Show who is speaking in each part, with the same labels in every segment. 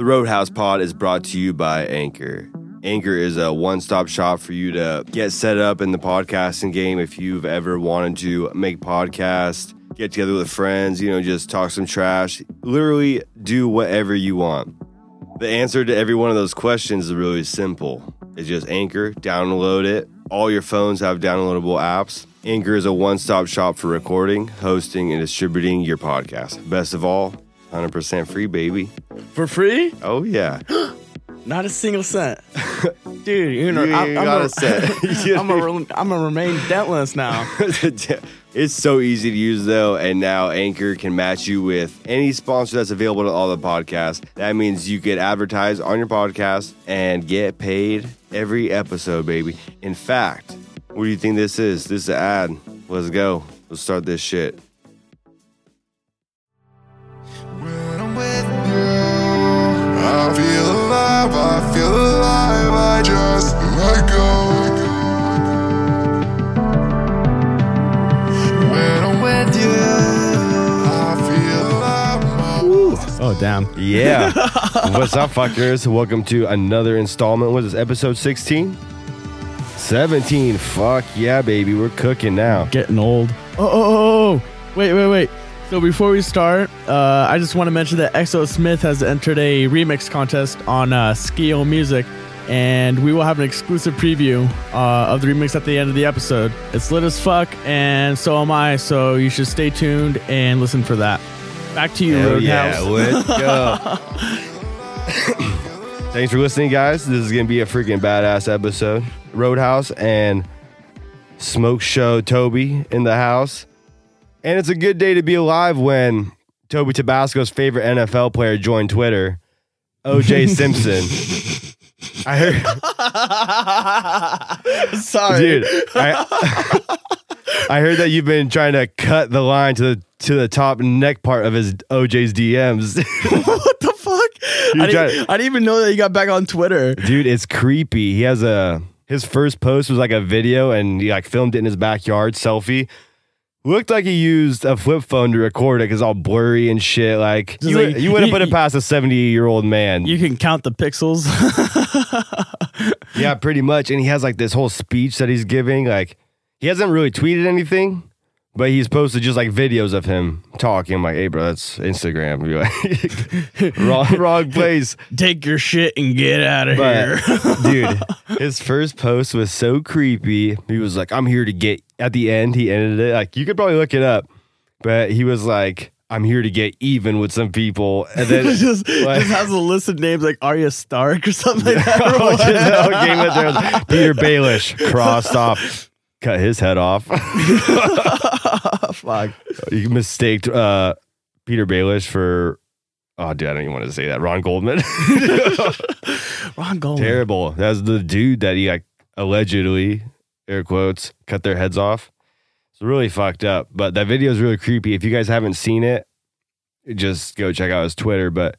Speaker 1: The Roadhouse Pod is brought to you by Anchor. Anchor is a one stop shop for you to get set up in the podcasting game if you've ever wanted to make podcasts, get together with friends, you know, just talk some trash, literally do whatever you want. The answer to every one of those questions is really simple. It's just Anchor, download it. All your phones have downloadable apps. Anchor is a one stop shop for recording, hosting, and distributing your podcast. Best of all, 100% free, baby.
Speaker 2: For free?
Speaker 1: Oh, yeah.
Speaker 2: Not a single cent. Dude, you know,
Speaker 1: You
Speaker 2: I'm,
Speaker 1: ain't
Speaker 2: I'm,
Speaker 1: got
Speaker 2: a,
Speaker 1: a cent.
Speaker 2: I'm, a, I'm gonna remain dentless now.
Speaker 1: it's so easy to use though, and now Anchor can match you with any sponsor that's available to all the podcasts. That means you get advertised on your podcast and get paid every episode, baby. In fact, what do you think this is? This is an ad. Let's go. Let's start this shit.
Speaker 3: I feel alive, I feel alive, I just let go. When I'm with you, I feel alive.
Speaker 2: Oh damn.
Speaker 1: Yeah. What's up, fuckers? Welcome to another installment. What is this, episode 16? 17. Fuck yeah, baby. We're cooking now.
Speaker 2: Getting old. Oh, oh, oh, oh. wait, wait, wait. So before we start, uh, I just want to mention that Exo Smith has entered a remix contest on uh, Skio Music, and we will have an exclusive preview uh, of the remix at the end of the episode. It's lit as fuck, and so am I. So you should stay tuned and listen for that. Back to you,
Speaker 1: Hell yeah, let's go. Thanks for listening, guys. This is gonna be a freaking badass episode. Roadhouse and Smoke Show Toby in the house, and it's a good day to be alive when Toby Tabasco's favorite NFL player joined Twitter, OJ Simpson. I heard,
Speaker 2: Sorry,
Speaker 1: dude. I, I heard that you've been trying to cut the line to the to the top neck part of his OJ's DMs.
Speaker 2: what the fuck? I didn't, I didn't even know that you got back on Twitter.
Speaker 1: Dude, it's creepy. He has a his first post was like a video and he like filmed it in his backyard selfie. Looked like he used a flip phone to record it because all blurry and shit. Like
Speaker 2: Just
Speaker 1: you,
Speaker 2: like-
Speaker 1: you wouldn't put it past a seventy year old man.
Speaker 2: You can count the pixels.
Speaker 1: yeah, pretty much. And he has like this whole speech that he's giving. Like he hasn't really tweeted anything, but he's posted just like videos of him talking. I'm like, hey, bro, that's Instagram. You're like, wrong, wrong place.
Speaker 2: Take your shit and get out of
Speaker 1: But
Speaker 2: here.
Speaker 1: dude, his first post was so creepy. He was like, "I'm here to get." At the end, he ended it like you could probably look it up, but he was like, "I'm here to get even with some people," and then
Speaker 2: just,
Speaker 1: like-
Speaker 2: just has a list of names like Arya Stark or something like that.
Speaker 1: Oh, just how Game of Thrones. Petyr Baelish crossed off, cut his head off.
Speaker 2: Fuck.
Speaker 1: you mistaked uh, Petyr Baelish for. Oh, dude, I don't even want to say that. Ron Goldman.
Speaker 2: Ron Goldman.
Speaker 1: Terrible. That's the dude that he like allegedly, air quotes, cut their heads off. It's really fucked up. But that video is really creepy. If you guys haven't seen it, just go check out his Twitter. But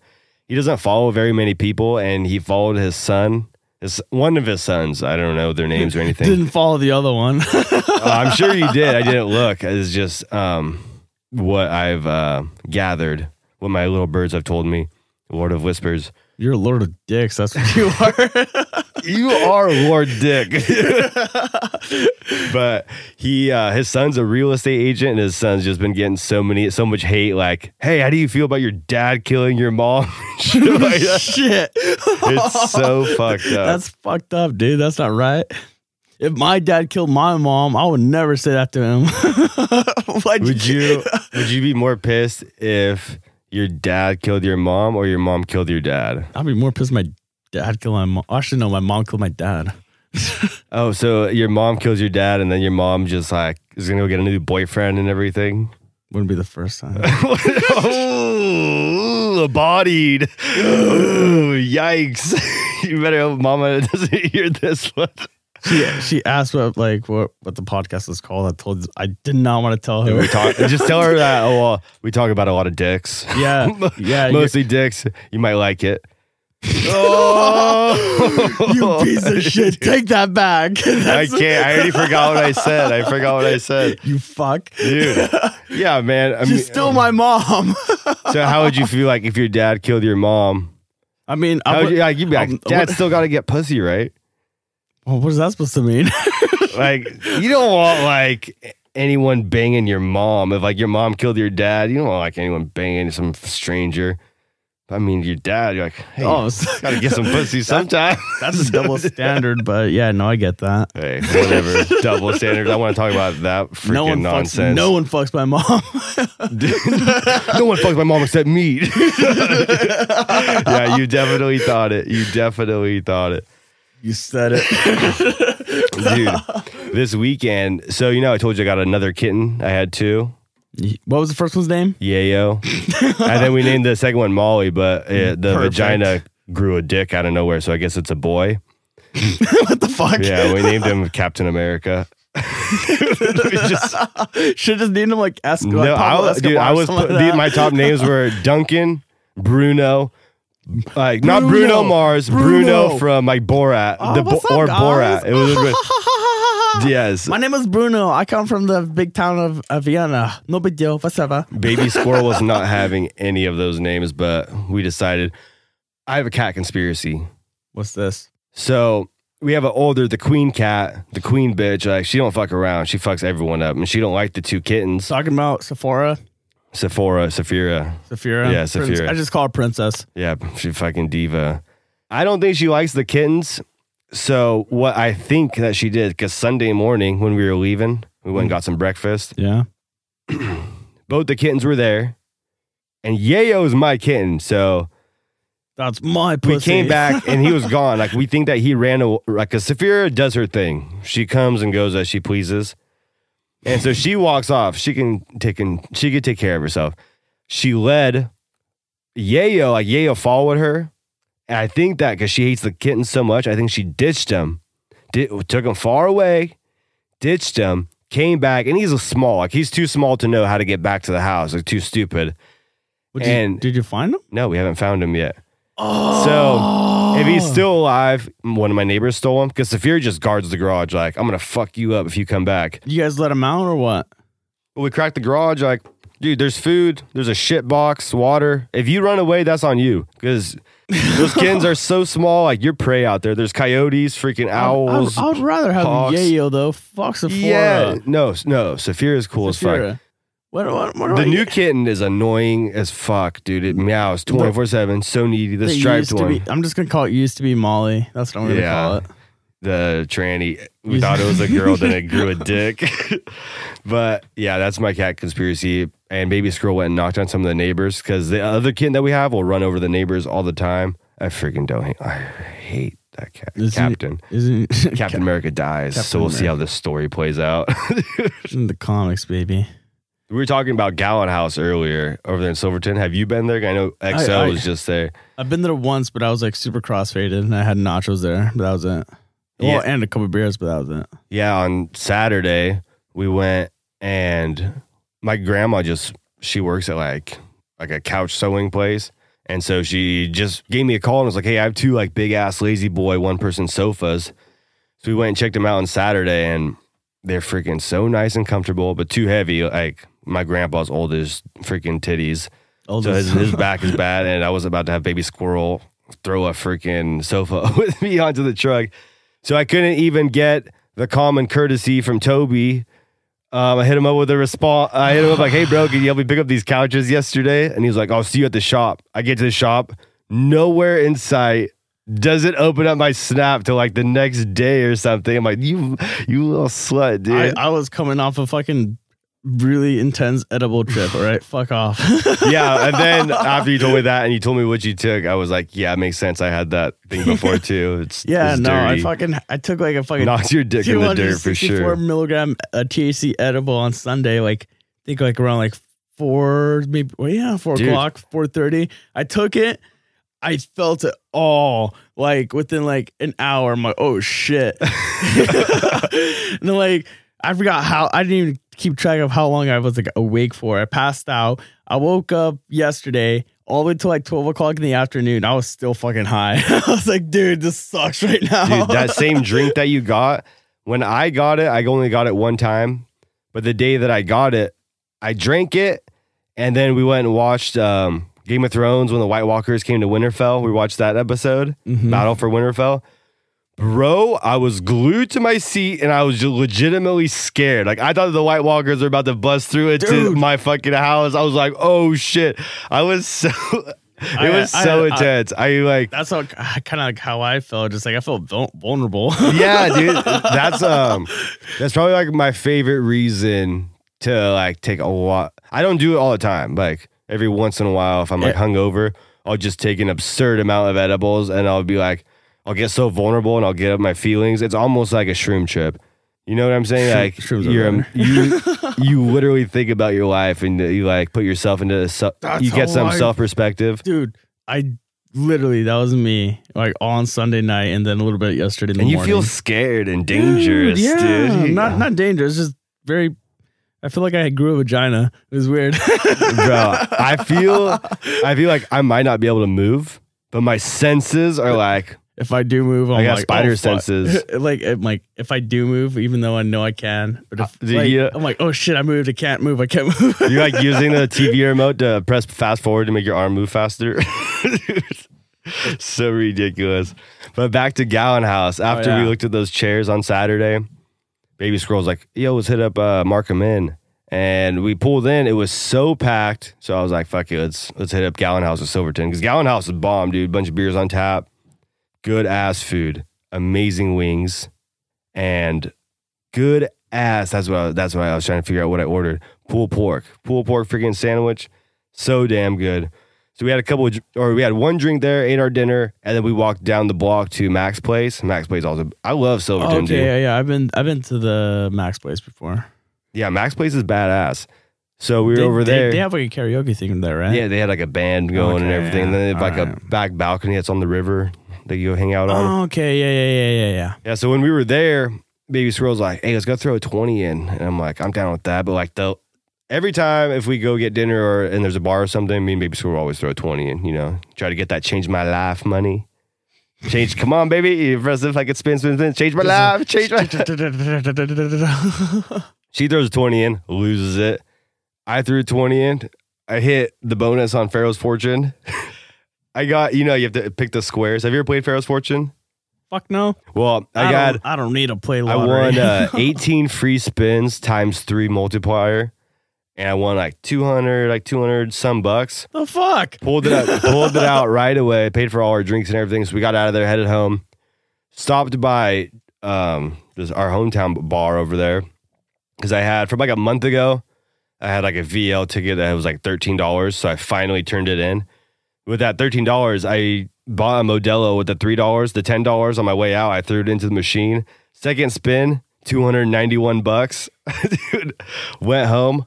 Speaker 1: he doesn't follow very many people, and he followed his son. His one of his sons. I don't know their names or anything.
Speaker 2: Didn't follow the other one.
Speaker 1: Uh, I'm sure you did. I didn't look. It's just um, what I've uh, gathered, what my little birds have told me. Lord of Whispers.
Speaker 2: You're a lord of dicks. That's what you are.
Speaker 1: You are Lord Dick. but he uh his son's a real estate agent and his son's just been getting so many so much hate like, "Hey, how do you feel about your dad killing your mom?" Shit like.
Speaker 2: Shit.
Speaker 1: It's so fucked up.
Speaker 2: That's fucked up, dude. That's not right. If my dad killed my mom, I would never say that to him.
Speaker 1: Would you would you be more pissed if your dad killed your mom or your mom killed your dad?
Speaker 2: I'd be more pissed my dad killed my mom. Actually, no, my mom killed my dad.
Speaker 1: Oh, so your mom kills your dad and then your mom just like is gonna go get a new boyfriend and everything?
Speaker 2: Wouldn't be the first time.
Speaker 1: oh, bodied. Oh, yikes. you better hope mama doesn't hear this one.
Speaker 2: She she asked what like what what the podcast was called. I told I did not want to tell her.
Speaker 1: We talk, just tell her that, oh, well, we talk about a lot of dicks.
Speaker 2: yeah, yeah.
Speaker 1: Mostly dicks. You might like it. oh,
Speaker 2: you piece of shit. Take that back.
Speaker 1: I can't. I already forgot what I said. I forgot what I said.
Speaker 2: You fuck.
Speaker 1: Dude. Yeah, man. I mean,
Speaker 2: She's still my mom.
Speaker 1: so how would you feel like if your dad killed your mom?
Speaker 2: I mean, I would-
Speaker 1: yeah, you'd be like,
Speaker 2: um,
Speaker 1: Dad still got to get pussy, right?
Speaker 2: Well, what is that supposed to mean?
Speaker 1: Like, you don't want like anyone banging your mom. If like your mom killed your dad, you don't want like anyone banging some stranger. I mean, your dad, you're like, hey,
Speaker 2: oh, so-
Speaker 1: gotta get some pussy sometime.
Speaker 2: that's a double standard, but yeah, no, I get that.
Speaker 1: hey, whatever. Double standards. I want to talk about that freaking
Speaker 2: no one
Speaker 1: nonsense.
Speaker 2: fucks. No one fucks my mom.
Speaker 1: no one fucks my mom except me. yeah, you definitely thought it. You definitely thought it.
Speaker 2: You said it.
Speaker 1: Dude, this weekend, so you know, I told you I got another kitten. I had two.
Speaker 2: what was the first one's name?
Speaker 1: Yayo. and then we named the second one Molly, but uh, the
Speaker 2: Perfect.
Speaker 1: vagina grew a dick out of nowhere, so I guess it's a boy.
Speaker 2: what the fuck?
Speaker 1: Yeah, we named him Captain America. Just-
Speaker 2: Should just named him like Escobar.
Speaker 1: no,
Speaker 2: like
Speaker 1: I, was- dude, I was put,
Speaker 2: like
Speaker 1: the, my top names were Duncan, Bruno, like not
Speaker 2: Bruno.
Speaker 1: Bruno Mars, Bruno,
Speaker 2: Bruno.
Speaker 1: from like Borat,
Speaker 2: Oh,
Speaker 1: the Bo- or
Speaker 2: guys?
Speaker 1: Borat. It was yes.
Speaker 2: My name is Bruno. I come from the big town of, of Vienna. No big deal. Whatever.
Speaker 1: Baby Squirrel was not having any of those names, but we decided I have a cat conspiracy.
Speaker 2: What's this?
Speaker 1: So we have an older, the queen cat, the queen bitch. Like she don't fuck around. She fucks everyone up, and she don't like the two kittens,
Speaker 2: Talking about Sephora,
Speaker 1: Sephora, Saphira.
Speaker 2: Saphira.
Speaker 1: Yeah,
Speaker 2: Prince-
Speaker 1: Saphira.
Speaker 2: I just call her Princess.
Speaker 1: Yeah, she fucking diva. I don't think she likes the kittens. So what I think that she did, because Sunday morning when we were leaving, we went and mm. got some breakfast.
Speaker 2: Yeah.
Speaker 1: Both the kittens were there, and Yayo Yayo's my kitten. So
Speaker 2: That's my pussy.
Speaker 1: we came back and he was gone. Like we think that he ran away. Like, cause Saphira does her thing. She comes and goes as she pleases, and so she walks off. She can take and she could take care of herself. She led Yayo. Like Yayo followed her, and I think that because she hates the kitten so much, I think she ditched him. Did, took him far away, ditched him, came back, and he's a small. Like he's too small to know how to get back to the house. Like too stupid.
Speaker 2: What, did, you-
Speaker 1: and-
Speaker 2: did you find him?
Speaker 1: No, we haven't found him yet.
Speaker 2: Oh.
Speaker 1: If he's oh. still alive, one of my neighbors stole him because Saphir just guards the garage. Like, I'm gonna fuck you up if you come back.
Speaker 2: you guys let him out or what?
Speaker 1: We cracked the garage. Like, dude, there's food. There's a shit box, water. If you run away, that's on you because those kittens are so small. Like, you're prey out there. There's coyotes, freaking owls.
Speaker 2: I, would- I would rather have
Speaker 1: hawks.
Speaker 2: Yayo though. Fuck Sephora.
Speaker 1: yeah, no, no. Saphir is cool as fuck.
Speaker 2: What, what, what
Speaker 1: The new
Speaker 2: get?
Speaker 1: kitten is annoying as fuck, dude. It meows 24 7. So needy. The
Speaker 2: It
Speaker 1: striped
Speaker 2: to
Speaker 1: one.
Speaker 2: be- I'm just gonna call it used to be Molly. That's what I'm gonna
Speaker 1: Yeah.
Speaker 2: call it.
Speaker 1: the tranny. We thought it was a girl, then it grew a dick. but yeah, that's my cat conspiracy. And baby squirrel went and knocked on some of the neighbors because the other kitten that we have will run over the neighbors all the time. I freaking don't hate. I hate that cat.
Speaker 2: Isn't-
Speaker 1: Captain.
Speaker 2: Isn't
Speaker 1: Captain America dies. so we'll see how this story plays out.
Speaker 2: in the comics, baby?
Speaker 1: We were talking about Gallon House earlier over there in Silverton. Have you been there? I know XL
Speaker 2: I-
Speaker 1: was just there.
Speaker 2: I've been there once, but I was like super crossfaded, and I had nachos there, but that was it.
Speaker 1: Yeah.
Speaker 2: Well, and a couple of beers, but that was it.
Speaker 1: Yeah, on Saturday we went and my grandma just she works at like like a couch sewing place. And so she just gave me a call and was like, Hey, I have two like big ass lazy boy one person sofas. So we went and checked them out on Saturday and they're freaking so nice and comfortable, but too heavy. Like my grandpa's old as freaking titties.
Speaker 2: All
Speaker 1: So his, his back is bad, and I was about to have baby squirrel throw a freaking sofa with me onto the truck. So I couldn't even get the common courtesy from Toby. Um, I hit him up with a response. I hit him up like, "Hey, bro, can you help me pick up these couches yesterday?" And he was like, "I'll see you at the shop." I get to the shop, nowhere in sight. Doesn't open up my snap till like the next day or something. I'm like, "You, you little slut, dude."
Speaker 2: I, I was coming off a fucking really intense edible trip. All right, fuck off.
Speaker 1: yeah, and then after you told me that and you told me what you took, I was like, yeah, it makes sense. I had that thing before too. It's
Speaker 2: yeah,
Speaker 1: it's
Speaker 2: no, I fucking I took like a fucking
Speaker 1: knocks your dick in the dirt for
Speaker 2: 264
Speaker 1: sure.
Speaker 2: milligram uh, THC edible on Sunday. Like, I think like around like four, maybe, well, yeah, four
Speaker 1: Dude.
Speaker 2: o'clock, four thirty. I took it. I felt it all like within like an hour. I'm like, oh shit. and then like I forgot how I didn't even keep track of how long I was like awake for. I passed out. I woke up yesterday all the way till like 12 o'clock in the afternoon. I was still fucking high. I was like, dude, this sucks right now.
Speaker 1: Dude, that same drink that you got, when I got it, I only got it one time. But the day that I got it, I drank it and then we went and watched um Game of Thrones when the White Walkers came to Winterfell. We watched that episode,
Speaker 2: Mm-hmm.
Speaker 1: Battle for Winterfell. Bro, I was glued to my seat and I was legitimately scared. Like I thought the White Walkers were about to bust through into
Speaker 2: Dude.
Speaker 1: my fucking house. I was like, oh shit. I was so it
Speaker 2: I-
Speaker 1: was so
Speaker 2: I-
Speaker 1: intense. I like
Speaker 2: That's how kind of like how I felt. Just like I felt vulnerable.
Speaker 1: yeah, dude. That's um that's probably like my favorite reason to like take a lot. I don't do it all the time. Like every once in a while, if I'm like
Speaker 2: Yeah.
Speaker 1: hungover, I'll just take an absurd amount of edibles and I'll be like, I'll get so vulnerable and I'll get up my feelings. It's almost like a shroom trip. You know what I'm saying? Like
Speaker 2: shrooms are
Speaker 1: you're
Speaker 2: better.
Speaker 1: you you literally think about your life and you like put yourself into se-
Speaker 2: That's
Speaker 1: you get
Speaker 2: how
Speaker 1: some
Speaker 2: I-
Speaker 1: self perspective.
Speaker 2: Dude, I literally that was me. Like on Sunday night and then a little bit yesterday in the
Speaker 1: And you
Speaker 2: morning.
Speaker 1: feel scared and dangerous, dude.
Speaker 2: yeah, Not not dangerous, just very. I feel like I grew a vagina. It was weird.
Speaker 1: bro. I feel, I feel like I might not be able to move, but my senses are like,
Speaker 2: if I do move, I'm
Speaker 1: I got
Speaker 2: like,
Speaker 1: spider
Speaker 2: oh,
Speaker 1: senses.
Speaker 2: like, I'm like if I do move, even though I know I can, but if
Speaker 1: Uh,
Speaker 2: like,
Speaker 1: you-
Speaker 2: I'm like, oh shit, I moved. I can't move. I can't move.
Speaker 1: you're like using the TV remote to press fast forward to make your arm move faster. so ridiculous. But back to Gallon House. After
Speaker 2: Oh, yeah.
Speaker 1: we looked at those chairs on Saturday, Baby Squirrel's like, yo, let's hit up uh, Markham Inn. And we pulled in. It was so packed. So I was like, fuck it, let's let's hit up Gallon House at Silverton. Because Gallon House is bomb, dude. Bunch of beers on tap. Good ass food. Amazing wings. And good ass. That's what I, that's why I was trying to figure out what I ordered. Pulled pork. Pulled pork freaking sandwich. So damn good. So we had a couple of, or we had one drink there, ate our dinner, and then we walked down the block to Max Place. Max Place also, I love Silverton,
Speaker 2: okay,
Speaker 1: dude.
Speaker 2: yeah, yeah. I've been I've been to the Max place before.
Speaker 1: Yeah, Max Place is badass. So we were
Speaker 2: They-
Speaker 1: over
Speaker 2: they-
Speaker 1: there.
Speaker 2: They, have like a karaoke thing in there, right?
Speaker 1: yeah, they had like a band going and
Speaker 2: Okay,
Speaker 1: everything. And then they have
Speaker 2: yeah,
Speaker 1: like a back balcony that's on the river that you go hang out on.
Speaker 2: Oh, okay. Yeah, yeah, yeah, yeah, yeah.
Speaker 1: Yeah, so when we were there, Baby Squirrel's like, "Hey, let's go throw a 20 in." And I'm like, "I'm down with that." But like the every time if we go get dinner or and there's a bar or something, me and Baby Squirrel always throw a 20 in, you know. Try to get that change my life money. Change come on, baby. You press if I could spin, spin, spin, change my life, change my She throws a 20 in, loses it. I threw a 20 in. I hit the bonus on Pharaoh's Fortune. I got, you know, you have to pick the squares. Have you ever played Pharaoh's Fortune?
Speaker 2: Fuck no.
Speaker 1: Well, I, got
Speaker 2: Don't, I don't need to play
Speaker 1: I won uh, 18 free spins times three multiplier, and I won like 200, like 200 some bucks.
Speaker 2: the fuck.
Speaker 1: Pulled it out, pulled it out right away. Paid for all our drinks and everything. So we got out of there, headed home. Stopped by um, just our hometown bar over there because I had from like a month ago. I had like a VL ticket that was like thirteen dollars, so I finally turned it in. With that thirteen dollars, I bought a Modelo with the three dollars, the ten dollars on my way out. I threw it into the machine. Second spin, two hundred ninety-one bucks. Dude, went home.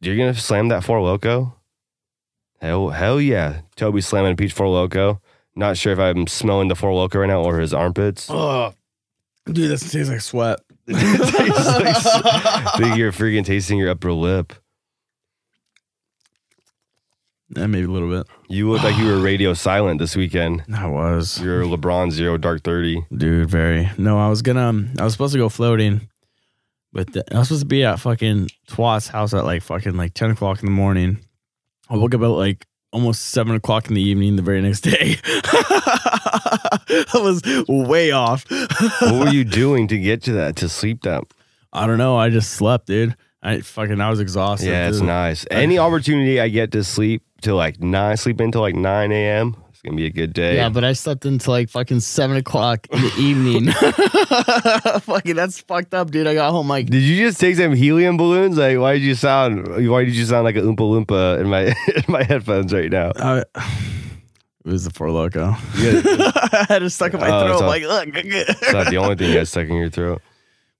Speaker 1: You're gonna slam that four loco? Hell, hell yeah! Toby slamming a peach four loco. Not sure if I'm smelling the four loco right now or his armpits.
Speaker 2: Oh, dude, this tastes like sweat.
Speaker 1: It tastes like- I think you're freaking tasting your upper lip.
Speaker 2: Yeah, maybe a little bit.
Speaker 1: You look like you were radio silent this weekend.
Speaker 2: I was,
Speaker 1: You're LeBron Zero Dark Thirty.
Speaker 2: dude. Very. No, I was gonna. um, I was supposed to go floating, but the, I was supposed to be at fucking Twat's house at like fucking like ten o'clock in the morning. I woke up at like almost seven o'clock in the evening the very next day. I was way off.
Speaker 1: What were you doing to get to that to sleep that?
Speaker 2: I don't know. I just slept, dude. I fucking I was exhausted.
Speaker 1: Yeah, it's
Speaker 2: dude.
Speaker 1: nice. Any opportunity I get to sleep till like nine, sleep until like nine a.m. It's gonna be a good day.
Speaker 2: Yeah, but I slept until like fucking seven o'clock in the evening. fucking that's fucked up, dude. I got home like
Speaker 1: Did you just take some helium balloons? Like, why did you sound? Why did you sound like a oompa loompa in my in my headphones right now?
Speaker 2: uh, it was the four loco. I had it stuck in my
Speaker 1: Oh,
Speaker 2: throat. like, look.
Speaker 1: It's not the only thing you got stuck in your throat.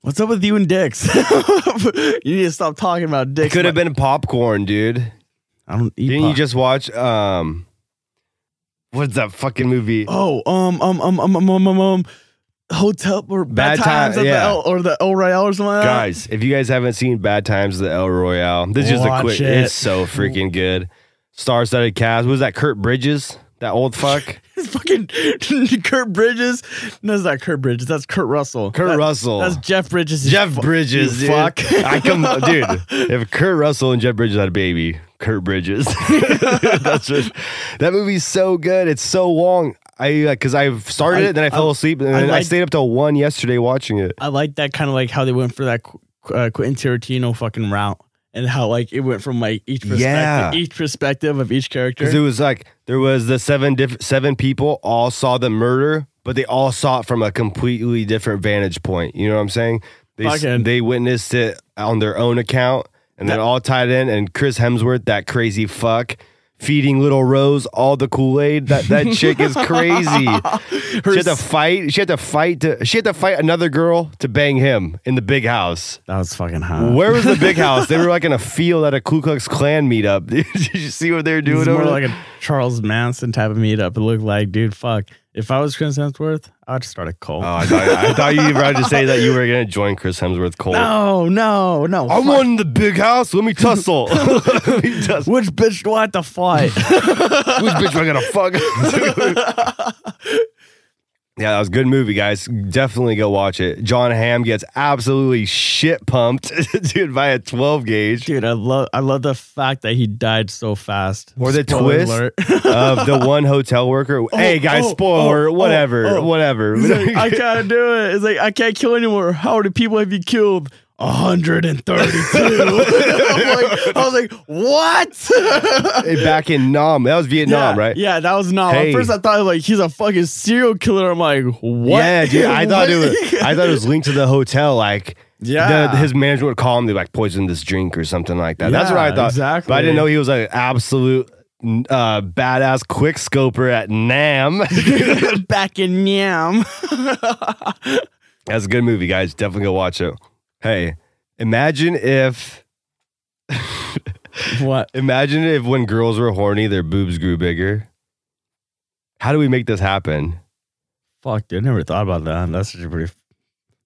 Speaker 2: What's up with you and dicks? you need to stop talking about
Speaker 1: It
Speaker 2: dicks.
Speaker 1: could have been popcorn, dude.
Speaker 2: I don't eat.
Speaker 1: Didn't
Speaker 2: pop-
Speaker 1: you just watch um what's that fucking movie?
Speaker 2: Oh, um, um, um, um, um, um, um, um hotel or bad,
Speaker 1: Bad Ti-
Speaker 2: times at the
Speaker 1: yeah.
Speaker 2: El, or the El Royale or something like that.
Speaker 1: Guys, if you guys haven't seen Bad Times at the El Royale, this is just a quick
Speaker 2: it.
Speaker 1: it's so freaking good. Star studded cast. What was that Kurt Bridges? That old fuck?
Speaker 2: It's fucking Kurt Bridges. No, it's not Kurt Bridges. That's Kurt Russell.
Speaker 1: Kurt
Speaker 2: That-
Speaker 1: Russell.
Speaker 2: That's Jeff Bridges.
Speaker 1: Jeff
Speaker 2: Fu-
Speaker 1: Bridges,
Speaker 2: you
Speaker 1: dude.
Speaker 2: fuck.
Speaker 1: I come dude. If Kurt Russell and Jeff Bridges had a baby, Kurt Bridges. That's just that movie's so good. It's so long. I because I've started
Speaker 2: I-
Speaker 1: it, then I fell
Speaker 2: I-
Speaker 1: asleep, and
Speaker 2: I
Speaker 1: then I, stayed up till one yesterday watching it.
Speaker 2: I like that kind of like how they went for that uh, Quentin Tarantino fucking route, and how like it went from like each perspective,
Speaker 1: Yeah.
Speaker 2: each perspective of each character.
Speaker 1: Because it was like there was the seven diff- seven people all saw the murder, but they all saw it from a completely different vantage point. You know what I'm saying? They they witnessed it on their own account, and then all tied in. And Chris Hemsworth, that crazy fuck, feeding little Rose all the Kool Aid. That that chick is crazy. She had to fight. She had to fight to. She had to fight another girl to bang him in the big house.
Speaker 2: that was fucking hot.
Speaker 1: Where was the big house? They were like in a field at a Ku Klux Klan meetup. Did you see what they were
Speaker 2: It
Speaker 1: doing
Speaker 2: was
Speaker 1: over
Speaker 2: more
Speaker 1: there?
Speaker 2: like a Charles Manson type of meetup. It looked like, dude, fuck. If I was Chris Hemsworth, I'd start a cult.
Speaker 1: Oh, I thought, I thought you were about to say that you were going to join Chris Hemsworth cult.
Speaker 2: no, no, no.
Speaker 1: I
Speaker 2: fuck.
Speaker 1: won the big house. Let me tussle. Let me tussle.
Speaker 2: Which bitch do I have to fight?
Speaker 1: Which bitch am I gonna fuck? yeah, that was a good movie, guys. Definitely go watch it. John Hamm gets absolutely shit pumped, dude, by a 12 gauge
Speaker 2: Dude, I love I love the fact that he died so fast.
Speaker 1: Or the
Speaker 2: Spoiler
Speaker 1: twist.
Speaker 2: alert.
Speaker 1: of the one hotel worker. Oh, hey, guys,
Speaker 2: oh,
Speaker 1: spoiler,
Speaker 2: oh, oh
Speaker 1: whatever,
Speaker 2: oh, oh.
Speaker 1: whatever.
Speaker 2: Like, I gotta do it. It's like I can't kill anymore. How many people have you killed? 132. I'm like, I was like, what?
Speaker 1: Hey, Back in Nam, that was Vietnam,
Speaker 2: yeah,
Speaker 1: right?
Speaker 2: Yeah, that was Nam.
Speaker 1: Hey.
Speaker 2: At first, I thought like he's a fucking serial killer. I'm like, what?
Speaker 1: Yeah, dude. I thought it was. I thought it was linked to the hotel. Like,
Speaker 2: Yeah.
Speaker 1: the, his management would call him to like poison this drink or something like that. That's what I thought.
Speaker 2: exactly.
Speaker 1: But I didn't know he was like absolute uh, badass quick scoper at Nam.
Speaker 2: back in Yam.
Speaker 1: That's a good movie, guys. Definitely go watch it. Hey, imagine if.
Speaker 2: what?
Speaker 1: Imagine if when girls were horny, their boobs grew bigger. How do we make this happen?
Speaker 2: Fuck, dude. I never thought about that. That's actually pretty.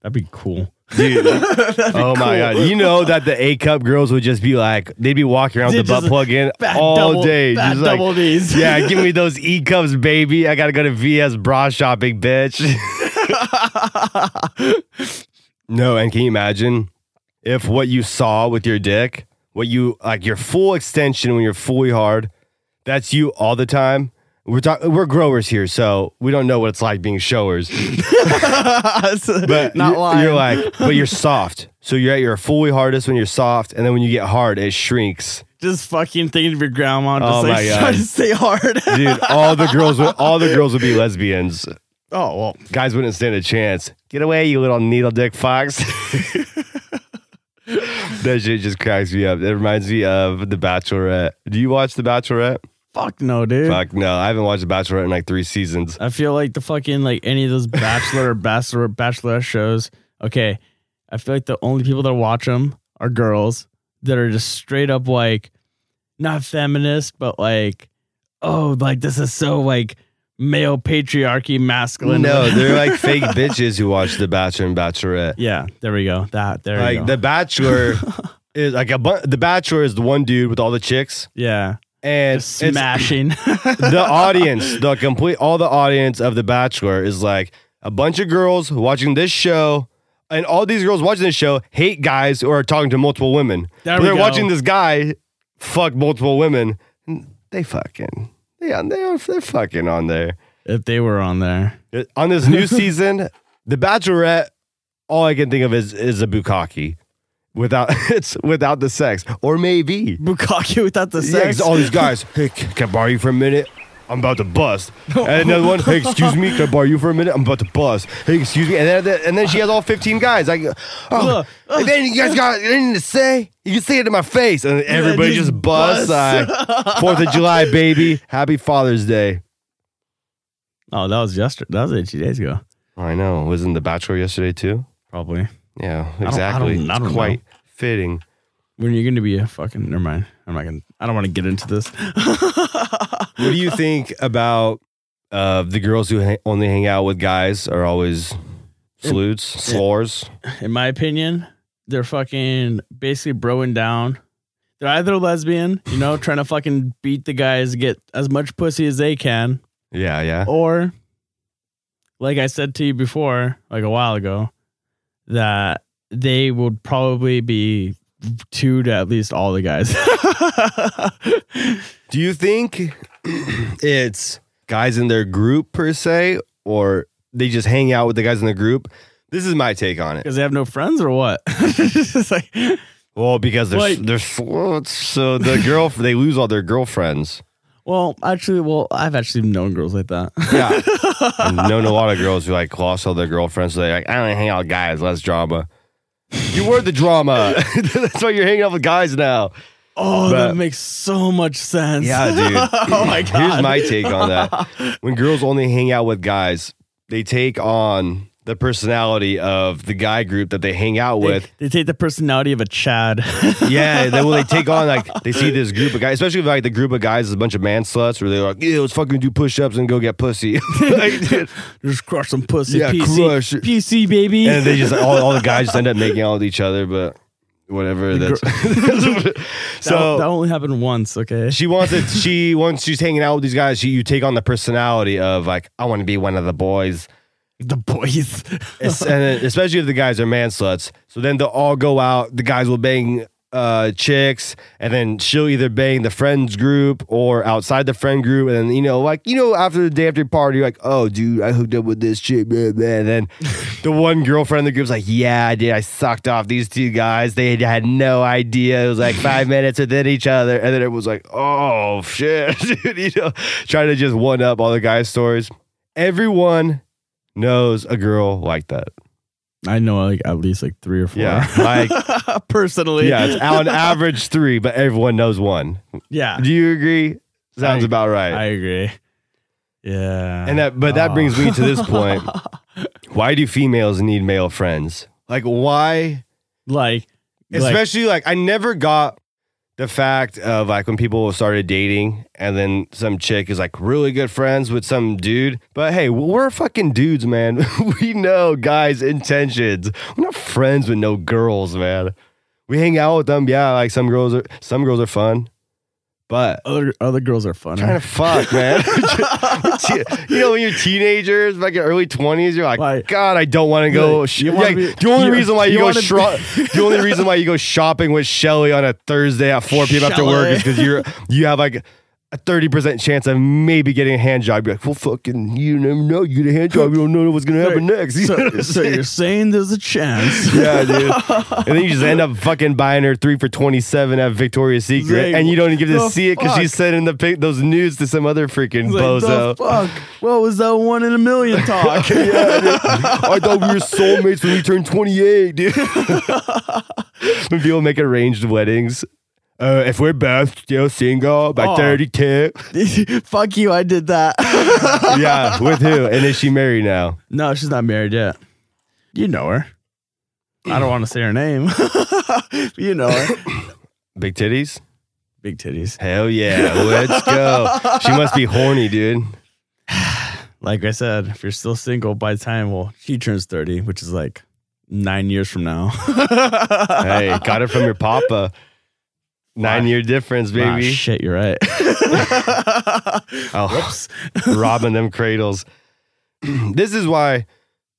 Speaker 2: That'd be cool.
Speaker 1: Dude, oh my god! You know that the A cup girls would just be like, they'd be walking around with the butt plug in all
Speaker 2: double,
Speaker 1: day, just like,
Speaker 2: double D's.
Speaker 1: yeah, give me those E cups, baby. I gotta go to VS bra shopping, bitch. No, and can you imagine if what you saw with your dick, what you like your full extension when you're fully hard, that's you all the time? We're talking. We're growers here, so we don't know what it's like being showers. But
Speaker 2: not
Speaker 1: you're,
Speaker 2: lying.
Speaker 1: you're like, but you're soft. So you're at your fully hardest when you're soft, and then when you get hard, it shrinks.
Speaker 2: just fucking thinking of your grandma, just
Speaker 1: Oh
Speaker 2: like
Speaker 1: my
Speaker 2: trying to stay hard.
Speaker 1: Dude, all the girls would all the girls would be lesbians.
Speaker 2: Oh well,
Speaker 1: Guys wouldn't stand a chance. Get away, you little needle dick fox. that shit just cracks me up. It reminds me of The Bachelorette. Do you watch The Bachelorette?
Speaker 2: fuck no, dude.
Speaker 1: Fuck no, I haven't watched The Bachelorette in like three seasons.
Speaker 2: I feel like the fucking like any of those bachelor or bachelor bachelorette shows. Okay, I feel like the only people that watch them are girls that are just straight up like not feminist, but like oh, like this is so like male patriarchy, masculine.
Speaker 1: No, they're like fake bitches who watch The Bachelor and Bachelorette.
Speaker 2: yeah. There we go. That there. you
Speaker 1: Like. The Bachelor is like a bu- The Bachelor is the one dude with all the chicks,
Speaker 2: yeah,
Speaker 1: and
Speaker 2: just smashing.
Speaker 1: the audience, the complete, all the audience of The Bachelor is like a bunch of girls watching this show, and all these girls watching this show hate guys who are talking to multiple women.
Speaker 2: There
Speaker 1: But they're
Speaker 2: go.
Speaker 1: watching this guy fuck multiple women. and They fucking, yeah, they are, they're fucking on there.
Speaker 2: if they were on there, uh,
Speaker 1: On this new season, The Bachelorette, all I can think of is is a bukkake. Without it's without the sex, or maybe
Speaker 2: bukkake without the
Speaker 1: yeah,
Speaker 2: sex.
Speaker 1: 'cause all these guys, hey, c- can I borrow you for a minute? I'm about to bust. And another one, hey, excuse me, can I borrow you for a minute? I'm about to bust. Hey, excuse me. And then, and then she has all 15 guys. Like, oh, and then you guys got anything to say? You can say it in my face. And everybody
Speaker 2: just
Speaker 1: just busts. Fourth of July, baby. Happy Father's Day.
Speaker 2: oh, that was yesterday. That was 18 days ago,
Speaker 1: I know. Wasn't The Bachelor yesterday, too?
Speaker 2: probably.
Speaker 1: Yeah,
Speaker 2: don't- I
Speaker 1: exactly.
Speaker 2: don't- I don't
Speaker 1: quite fitting.
Speaker 2: When you're going to be a fucking. Never mind. I'm not gonna. I don't want to get into this.
Speaker 1: What do you think about uh, the girls who ha- only hang out with guys are always salutes, slurs?
Speaker 2: In my opinion, they're fucking basically broing down. They're either lesbian, you know, trying to fucking beat the guys, get as much pussy as they can,
Speaker 1: Yeah, yeah.
Speaker 2: or like I said to you before, like a while ago, that they would probably be two to at least all the guys.
Speaker 1: Do you think it's guys in their group per se, or they just hang out with the guys in the group? This is my take on it.
Speaker 2: Because they have no friends or what? It's like,
Speaker 1: Well, because they're
Speaker 2: Like-
Speaker 1: they're so the girl they lose all their girlfriends.
Speaker 2: well, actually, well, I've actually known girls like that.
Speaker 1: Yeah, I've known a lot of girls who like lost all their girlfriends. So they're like, I don't hang out with guys, less drama. You were the drama. That's why you're hanging out with guys now.
Speaker 2: Oh,
Speaker 1: But-
Speaker 2: that makes so much sense.
Speaker 1: Yeah, dude.
Speaker 2: oh my god.
Speaker 1: Here's my take on that. When girls only hang out with guys, they take on the personality of the guy group that they hang out
Speaker 2: They,
Speaker 1: with.
Speaker 2: they take the personality of a Chad.
Speaker 1: Yeah, then when they take on like they see this group of guys, especially if like the group of guys is a bunch of man sluts, where they're like, "Yeah, let's fucking do push-ups and go get pussy," like,
Speaker 2: Just crush some pussy.
Speaker 1: Yeah,
Speaker 2: PC,
Speaker 1: crush.
Speaker 2: PC baby.
Speaker 1: and they just all, all the guys just end up making out with each other, but whatever. That's
Speaker 2: That-
Speaker 1: so.
Speaker 2: that only happened once. Okay.
Speaker 1: she wants it. She once she's hanging out with these guys, she, you take on the personality of like, I want to be one of the boys.
Speaker 2: The boys.
Speaker 1: And especially if the guys are man sluts. So then they'll all go out. The guys will bang uh, chicks, and then she'll either bang the friends group or outside the friend group. And then you know, like you know, after the day after party, you're like, oh, dude, I hooked up with this chick. Blah, blah. And then the one girlfriend in the group's like, yeah, I did. I sucked off these two guys. They had no idea. It was like five minutes within each other, and then it was like, oh shit, dude. You know, trying to just one up all the guys' stories. Everyone knows a girl like that.
Speaker 2: I know like at least like three or four.
Speaker 1: Yeah, like
Speaker 2: personally.
Speaker 1: yeah, it's on average three, but everyone knows one.
Speaker 2: yeah.
Speaker 1: Do you agree? Sounds
Speaker 2: I-
Speaker 1: about right.
Speaker 2: I agree. Yeah.
Speaker 1: and that, but that
Speaker 2: Oh.
Speaker 1: brings me to this point: Why do females need male friends? Like, why?
Speaker 2: like, like
Speaker 1: Especially like, I never got the fact of like when people started dating, and then some chick is like really good friends with some dude. But hey, we're fucking dudes, man. we know guys' intentions. We're not friends with no girls, man. We hang out with them. Yeah, like some girls are. Some girls are fun, but
Speaker 2: other other girls are fun.
Speaker 1: trying to fuck, man. you know, when you're teenagers, like in early twenties, you're like,
Speaker 2: Like-
Speaker 1: God, I don't want to go.
Speaker 2: Like,
Speaker 1: sh-
Speaker 2: you
Speaker 1: like,
Speaker 2: be-
Speaker 1: the only reason why you,
Speaker 2: you
Speaker 1: go shro- the only reason why you go shopping with Shelly on a Thursday at four p.m. after work is because you're you have like a thirty percent chance of maybe getting a hand job. You're like, well, fucking, you never know. You get a hand job, you don't know what's gonna happen next.
Speaker 2: So, so you're saying there's a chance?
Speaker 1: Yeah, dude. And then you just end up fucking buying her three for 27 at Victoria's Secret.
Speaker 2: Like,
Speaker 1: and you don't even get to see it because she's sending the pic- those nudes to some other freaking
Speaker 2: like,
Speaker 1: bozo.
Speaker 2: the fuck? What was that one in a million talk?
Speaker 1: yeah, dude. I thought we were soulmates when we turned 28, dude. when people make arranged weddings. Uh, if we're both still single by
Speaker 2: Oh.
Speaker 1: 32.
Speaker 2: Fuck you, I did that.
Speaker 1: yeah, with who? And is she married now?
Speaker 2: no, she's not married yet. You know her. I don't want to say her name. you know her.
Speaker 1: Big titties?
Speaker 2: Big titties.
Speaker 1: Hell yeah, let's go. She must be horny, dude.
Speaker 2: Like I said, if you're still single by the time, well, she turns 30, which is like nine years from now.
Speaker 1: Hey, got it from your papa. Nine year difference,
Speaker 2: Ah,
Speaker 1: baby.
Speaker 2: shit, you're right.
Speaker 1: oh,
Speaker 2: Whoops.
Speaker 1: robbing them cradles. this is why.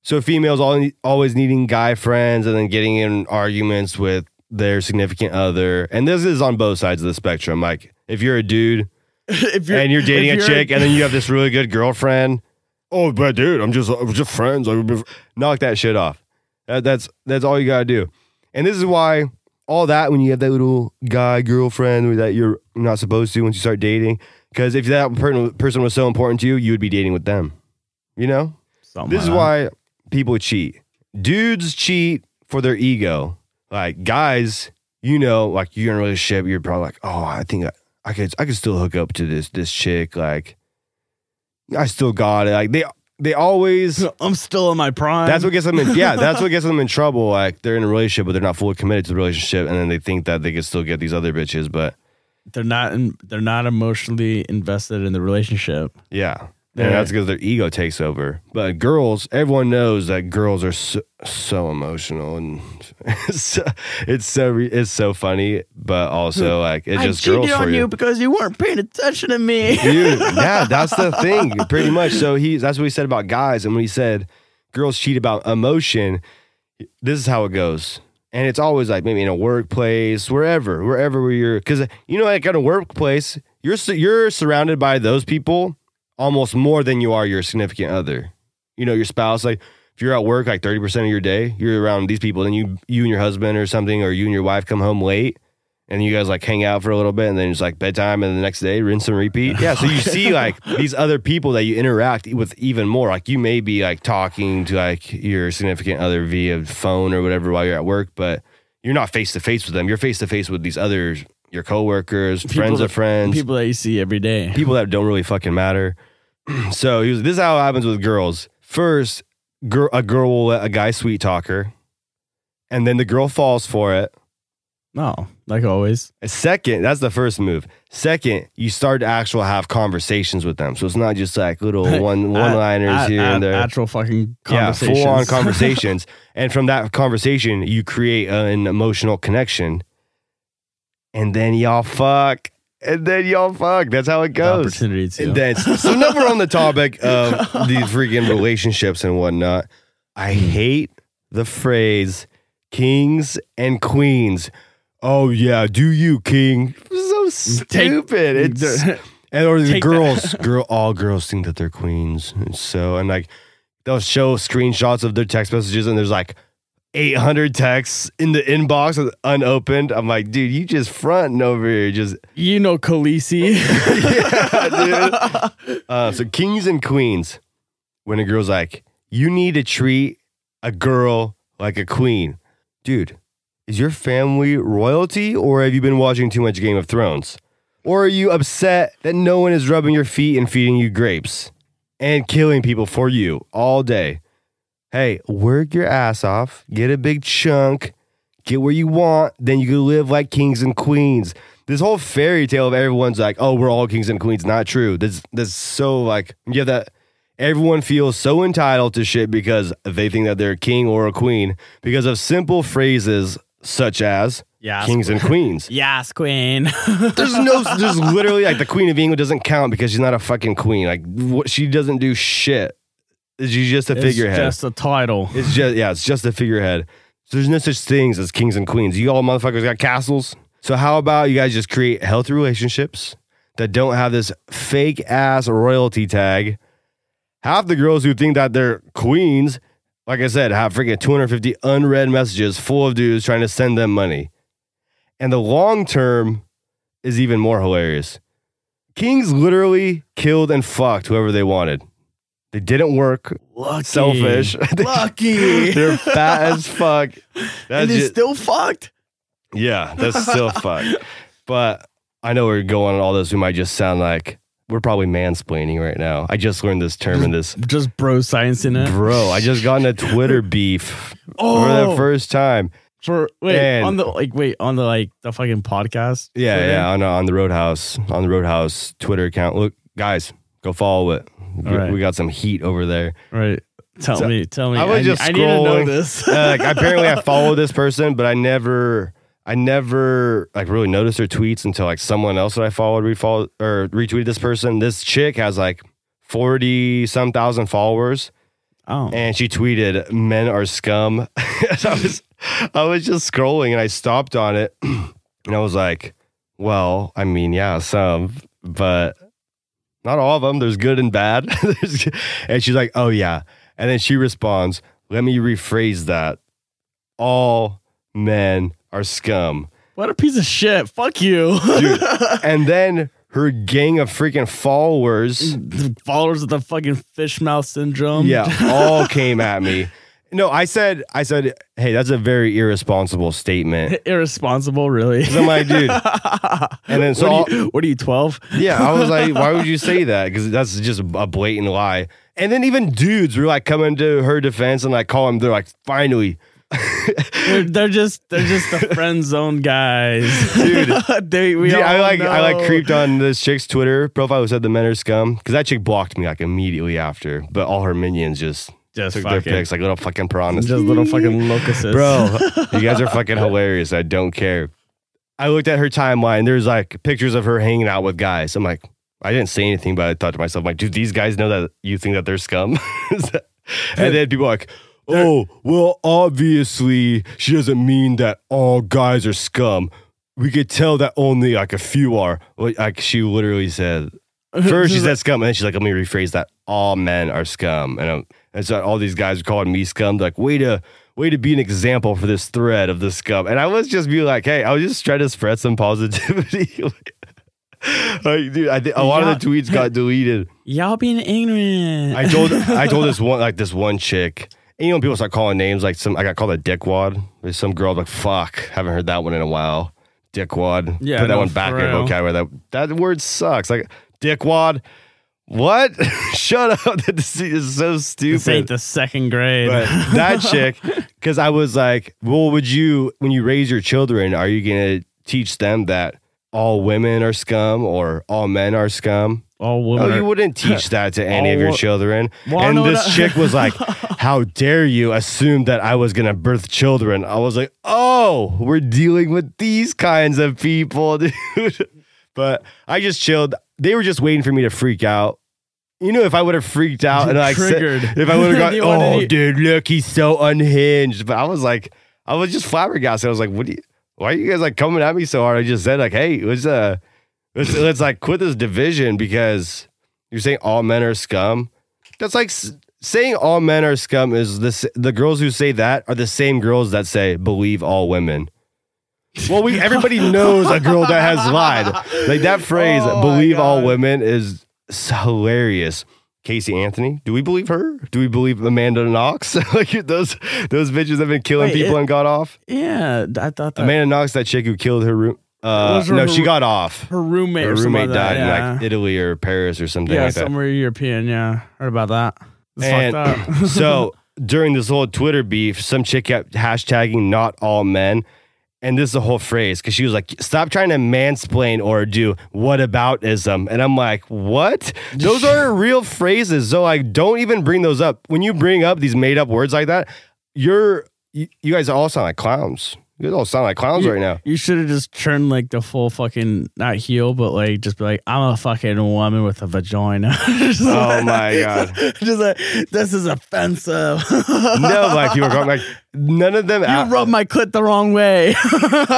Speaker 1: So females all, always needing guy friends and then getting in arguments with their significant other. And this is on both sides of the spectrum. Like if you're a dude
Speaker 2: if
Speaker 1: and you're dating
Speaker 2: if
Speaker 1: a
Speaker 2: you're-
Speaker 1: chick and then you have this really good girlfriend. Oh, but dude, I'm just I'm just friends. Like, knock that shit off. That, that's that's all you gotta do. And this is why all that when you have that little guy girlfriend that you're not supposed to once you start dating. Because if that per- person was so important to you, you would be dating with them. You know.
Speaker 2: Something
Speaker 1: This is why people cheat. Dudes cheat for their ego. Like guys, you know, like you're in a relationship, you're probably like, oh, I think I, I could, I could still hook up to this this chick. Like, I still got it. Like they, they always.
Speaker 2: I'm still in my prime.
Speaker 1: That's what gets them in. Yeah, that's what gets them in trouble. Like they're in a relationship, but they're not fully committed to the relationship, and then they think that they can still get these other bitches. But
Speaker 2: they're not in, they're not emotionally invested in the relationship.
Speaker 1: Yeah. And that's because their ego takes over. But girls, everyone knows that girls are so, so emotional and it's so, it's so it's so funny, but also hmm. like it's just girls
Speaker 2: cheated
Speaker 1: for
Speaker 2: on
Speaker 1: you.
Speaker 2: you because you weren't paying attention to me.
Speaker 1: Dude, yeah, that's the thing, pretty much. So he that's what he said about guys, and when he said girls cheat about emotion, this is how it goes. and it's always like maybe in a workplace, wherever, wherever you're, because you know, like at a workplace, you're you're surrounded by those people almost more than you are your significant other. You know, your spouse. Like if you're at work, like thirty percent of your day, you're around these people. Then you you and your husband or something, or you and your wife come home late. And you guys like hang out for a little bit, and then it's like bedtime, and the next day rinse and repeat. Yeah, so you see like these other people that you interact with even more. Like you may be like talking to like your significant other via phone or whatever while you're at work, but you're not face to face with them. You're face to face with these others, your coworkers, friends
Speaker 2: that-
Speaker 1: of friends,
Speaker 2: People that you see every day.
Speaker 1: people that don't really fucking matter. so he was, this is how it happens with girls. First, girl, a girl will let a guy sweet talk her, and then the girl falls for it.
Speaker 2: No, like always.
Speaker 1: Second, that's the first move. Second, you start to actually have conversations with them. So it's not just like little one one liners here
Speaker 2: at-
Speaker 1: and there.
Speaker 2: Actual fucking conversations.
Speaker 1: yeah, full on conversations. and from that conversation, you create an emotional connection. And then y'all fuck. And then y'all fuck. That's how it goes.
Speaker 2: Opportunity to.
Speaker 1: And then, so now we're on the topic of these freaking relationships and whatnot. I hmm. hate the phrase kings and queens. Oh yeah, do you king? So stupid. it's and or the
Speaker 2: Take that.
Speaker 1: girls, girl, all girls think that they're queens. And so and like they'll show screenshots of their text messages, and there's like 800 texts in the inbox unopened. I'm like, dude, you just fronting over here, just
Speaker 2: you know Khaleesi.
Speaker 1: yeah, dude. Uh, so kings and queens. When a girl's like, you need to treat a girl like a queen, dude. Is your family royalty, or have you been watching too much Game of Thrones? Or are you upset that no one is rubbing your feet and feeding you grapes and killing people for you all day? Hey, work your ass off, get a big chunk, get where you want, then you can live like kings and queens. This whole fairy tale of everyone's like, oh, we're all kings and queens, not true. That's that's so like you have that everyone feels so entitled to shit because they think that they're a king or a queen because of simple phrases such as
Speaker 2: Yes,
Speaker 1: kings and queens.
Speaker 2: yes, queen.
Speaker 1: There's no, there's literally like the Queen of England doesn't count because she's not a fucking queen. Like what, she doesn't do shit. She's just a figurehead.
Speaker 2: It's just a title.
Speaker 1: It's just yeah, it's just a figurehead. So there's no such things as kings and queens. You all motherfuckers got castles. So how about you guys just create healthy relationships that don't have this fake ass royalty tag? Half the girls who think that they're queens, like I said, have freaking 250 unread messages full of dudes trying to send them money. And the long term is even more hilarious. Kings literally killed and fucked whoever they wanted. They didn't work.
Speaker 2: Lucky.
Speaker 1: Selfish.
Speaker 2: Lucky.
Speaker 1: They're fat as fuck.
Speaker 2: and
Speaker 1: That's
Speaker 2: they
Speaker 1: just,
Speaker 2: still fucked.
Speaker 1: yeah, that's still fucked. But I know we're going on all this. We might just sound like we're probably mansplaining right now. I just learned this term in this.
Speaker 2: Just bro science in it.
Speaker 1: Bro, I just got in a Twitter beef for
Speaker 2: Oh.
Speaker 1: the first time.
Speaker 2: For wait
Speaker 1: Man.
Speaker 2: on the like wait on the like the fucking podcast.
Speaker 1: Yeah,
Speaker 2: Twitter?
Speaker 1: yeah, on, uh, on the Roadhouse, on the Roadhouse Twitter account. Look, guys, go follow it.
Speaker 2: Right.
Speaker 1: we got some heat over there.
Speaker 2: Right. Tell
Speaker 1: So,
Speaker 2: me. Tell me.
Speaker 1: I was just
Speaker 2: I need to know this.
Speaker 1: Uh, like apparently I follow this person, but I never I never like really noticed her tweets until like someone else that I followed refollowed or retweeted this person. This chick has like 40 some thousand followers
Speaker 2: oh.
Speaker 1: and she tweeted men are scum. I was I was just scrolling and I stopped on it and I was like, well, I mean, yeah, some, but not all of them. There's good and bad. And she's like, oh yeah. And then she responds, let me rephrase that. All men are scum.
Speaker 2: What a piece of shit. Fuck you.
Speaker 1: Dude. and then her gang of freaking followers,
Speaker 2: The Followers of the fucking fish mouth syndrome.
Speaker 1: yeah, all came at me. No, I said, I said, hey, that's a very irresponsible statement.
Speaker 2: Irresponsible, really.
Speaker 1: 'Cause I'm like, dude. And then so,
Speaker 2: what, are you, what are you, 12?
Speaker 1: yeah, I was like, why would you say that? Because that's just a blatant lie. And then even dudes were like coming to her defense and like calling, they're like, finally,
Speaker 2: They're, they're just they're just the friend zone guys.
Speaker 1: Dude.
Speaker 2: they, we
Speaker 1: Dude, I like I like creeped on this chick's Twitter profile who said the men are scum because that chick blocked me like immediately after, but all her minions just
Speaker 2: Just
Speaker 1: took their
Speaker 2: fucking,
Speaker 1: pics like little fucking piranhas.
Speaker 2: just little fucking locusts.
Speaker 1: Bro, you guys are fucking hilarious. I don't care. I looked at her timeline. There's like pictures of her hanging out with guys. I'm like, I didn't say anything, but I thought to myself, like, do these guys know that you think that they're scum? and then people are like, oh, well, obviously, she doesn't mean that all guys are scum. We could tell that only like a few are. Like like, she literally said, first she said scum, and then she's like, let me rephrase that. All men are scum. And, um, and so all these guys are calling me scum. They're like, way to, way to be an example for this thread of the scum. And I was just be like, hey, I was just trying to spread some positivity. like, dude, I think a lot of the tweets got deleted.
Speaker 2: Y'all being ignorant.
Speaker 1: I told I told this one like this one chick. And you know, people start calling names like some. I got called a dickwad. There's some girl like fuck. Haven't heard that one in a while. Dickwad.
Speaker 2: Yeah,
Speaker 1: put that
Speaker 2: no,
Speaker 1: one back in vocabulary. That that word sucks. Like dickwad. What? Shut up. This is so
Speaker 2: this
Speaker 1: stupid.
Speaker 2: ain't the second grade.
Speaker 1: But that chick, because I was like, well, would you, when you raise your children, are you going to teach them that all women are scum or all men are scum?
Speaker 2: All
Speaker 1: No,
Speaker 2: women.
Speaker 1: you wouldn't teach that to any of your
Speaker 2: wo-
Speaker 1: children.
Speaker 2: Well,
Speaker 1: and this chick was like, How dare you assume that I was going to birth children? I was like, Oh, we're dealing with these kinds of people, dude. but I just chilled. They were just waiting for me to freak out. You know, if I would have freaked out and like said-
Speaker 2: Triggered.
Speaker 1: if I would have gone,
Speaker 2: You wanted
Speaker 1: oh, dude, look, he's so unhinged. But I was like, I was just flabbergasted. I was like, what do you, why are you guys like coming at me so hard? I just said like, hey, let's uh, let's let's like quit this division because you're saying all men are scum. That's like s- saying all men are scum is this the girls who say that are the same girls that say believe all women. Well, we everybody knows a girl that has lied. Like that phrase,
Speaker 2: Oh
Speaker 1: believe all women is hilarious. Casey Anthony, do we believe her? Do we believe Amanda Knox? like those those bitches have been killing
Speaker 2: Wait,
Speaker 1: people
Speaker 2: it-
Speaker 1: and got off.
Speaker 2: yeah, I thought that
Speaker 1: Amanda Knox, that chick who killed her room. Uh,
Speaker 2: her-
Speaker 1: no, she got off.
Speaker 2: her roommate
Speaker 1: Her roommate
Speaker 2: like that,
Speaker 1: died in like Italy or Paris or something
Speaker 2: yeah,
Speaker 1: like that.
Speaker 2: somewhere European. Yeah, heard about that. It's
Speaker 1: And
Speaker 2: fucked up.
Speaker 1: so during this whole Twitter beef, some chick kept hashtagging not all men. And this is a whole phrase because she was like, stop trying to mansplain or do what aboutism. And I'm like, what? Those are real phrases. So, like, don't even bring those up. When you bring up these made up words like that, you're, you, you guys all sound like clowns. You all sound like clowns
Speaker 2: You-
Speaker 1: right now.
Speaker 2: You should have just turned like the full fucking not heel, but like just be like, I'm a fucking woman with a vagina.
Speaker 1: Oh
Speaker 2: like-
Speaker 1: my God.
Speaker 2: just like this is offensive.
Speaker 1: No, like, you were going, like, none of them.
Speaker 2: you rubbed my clit the wrong way.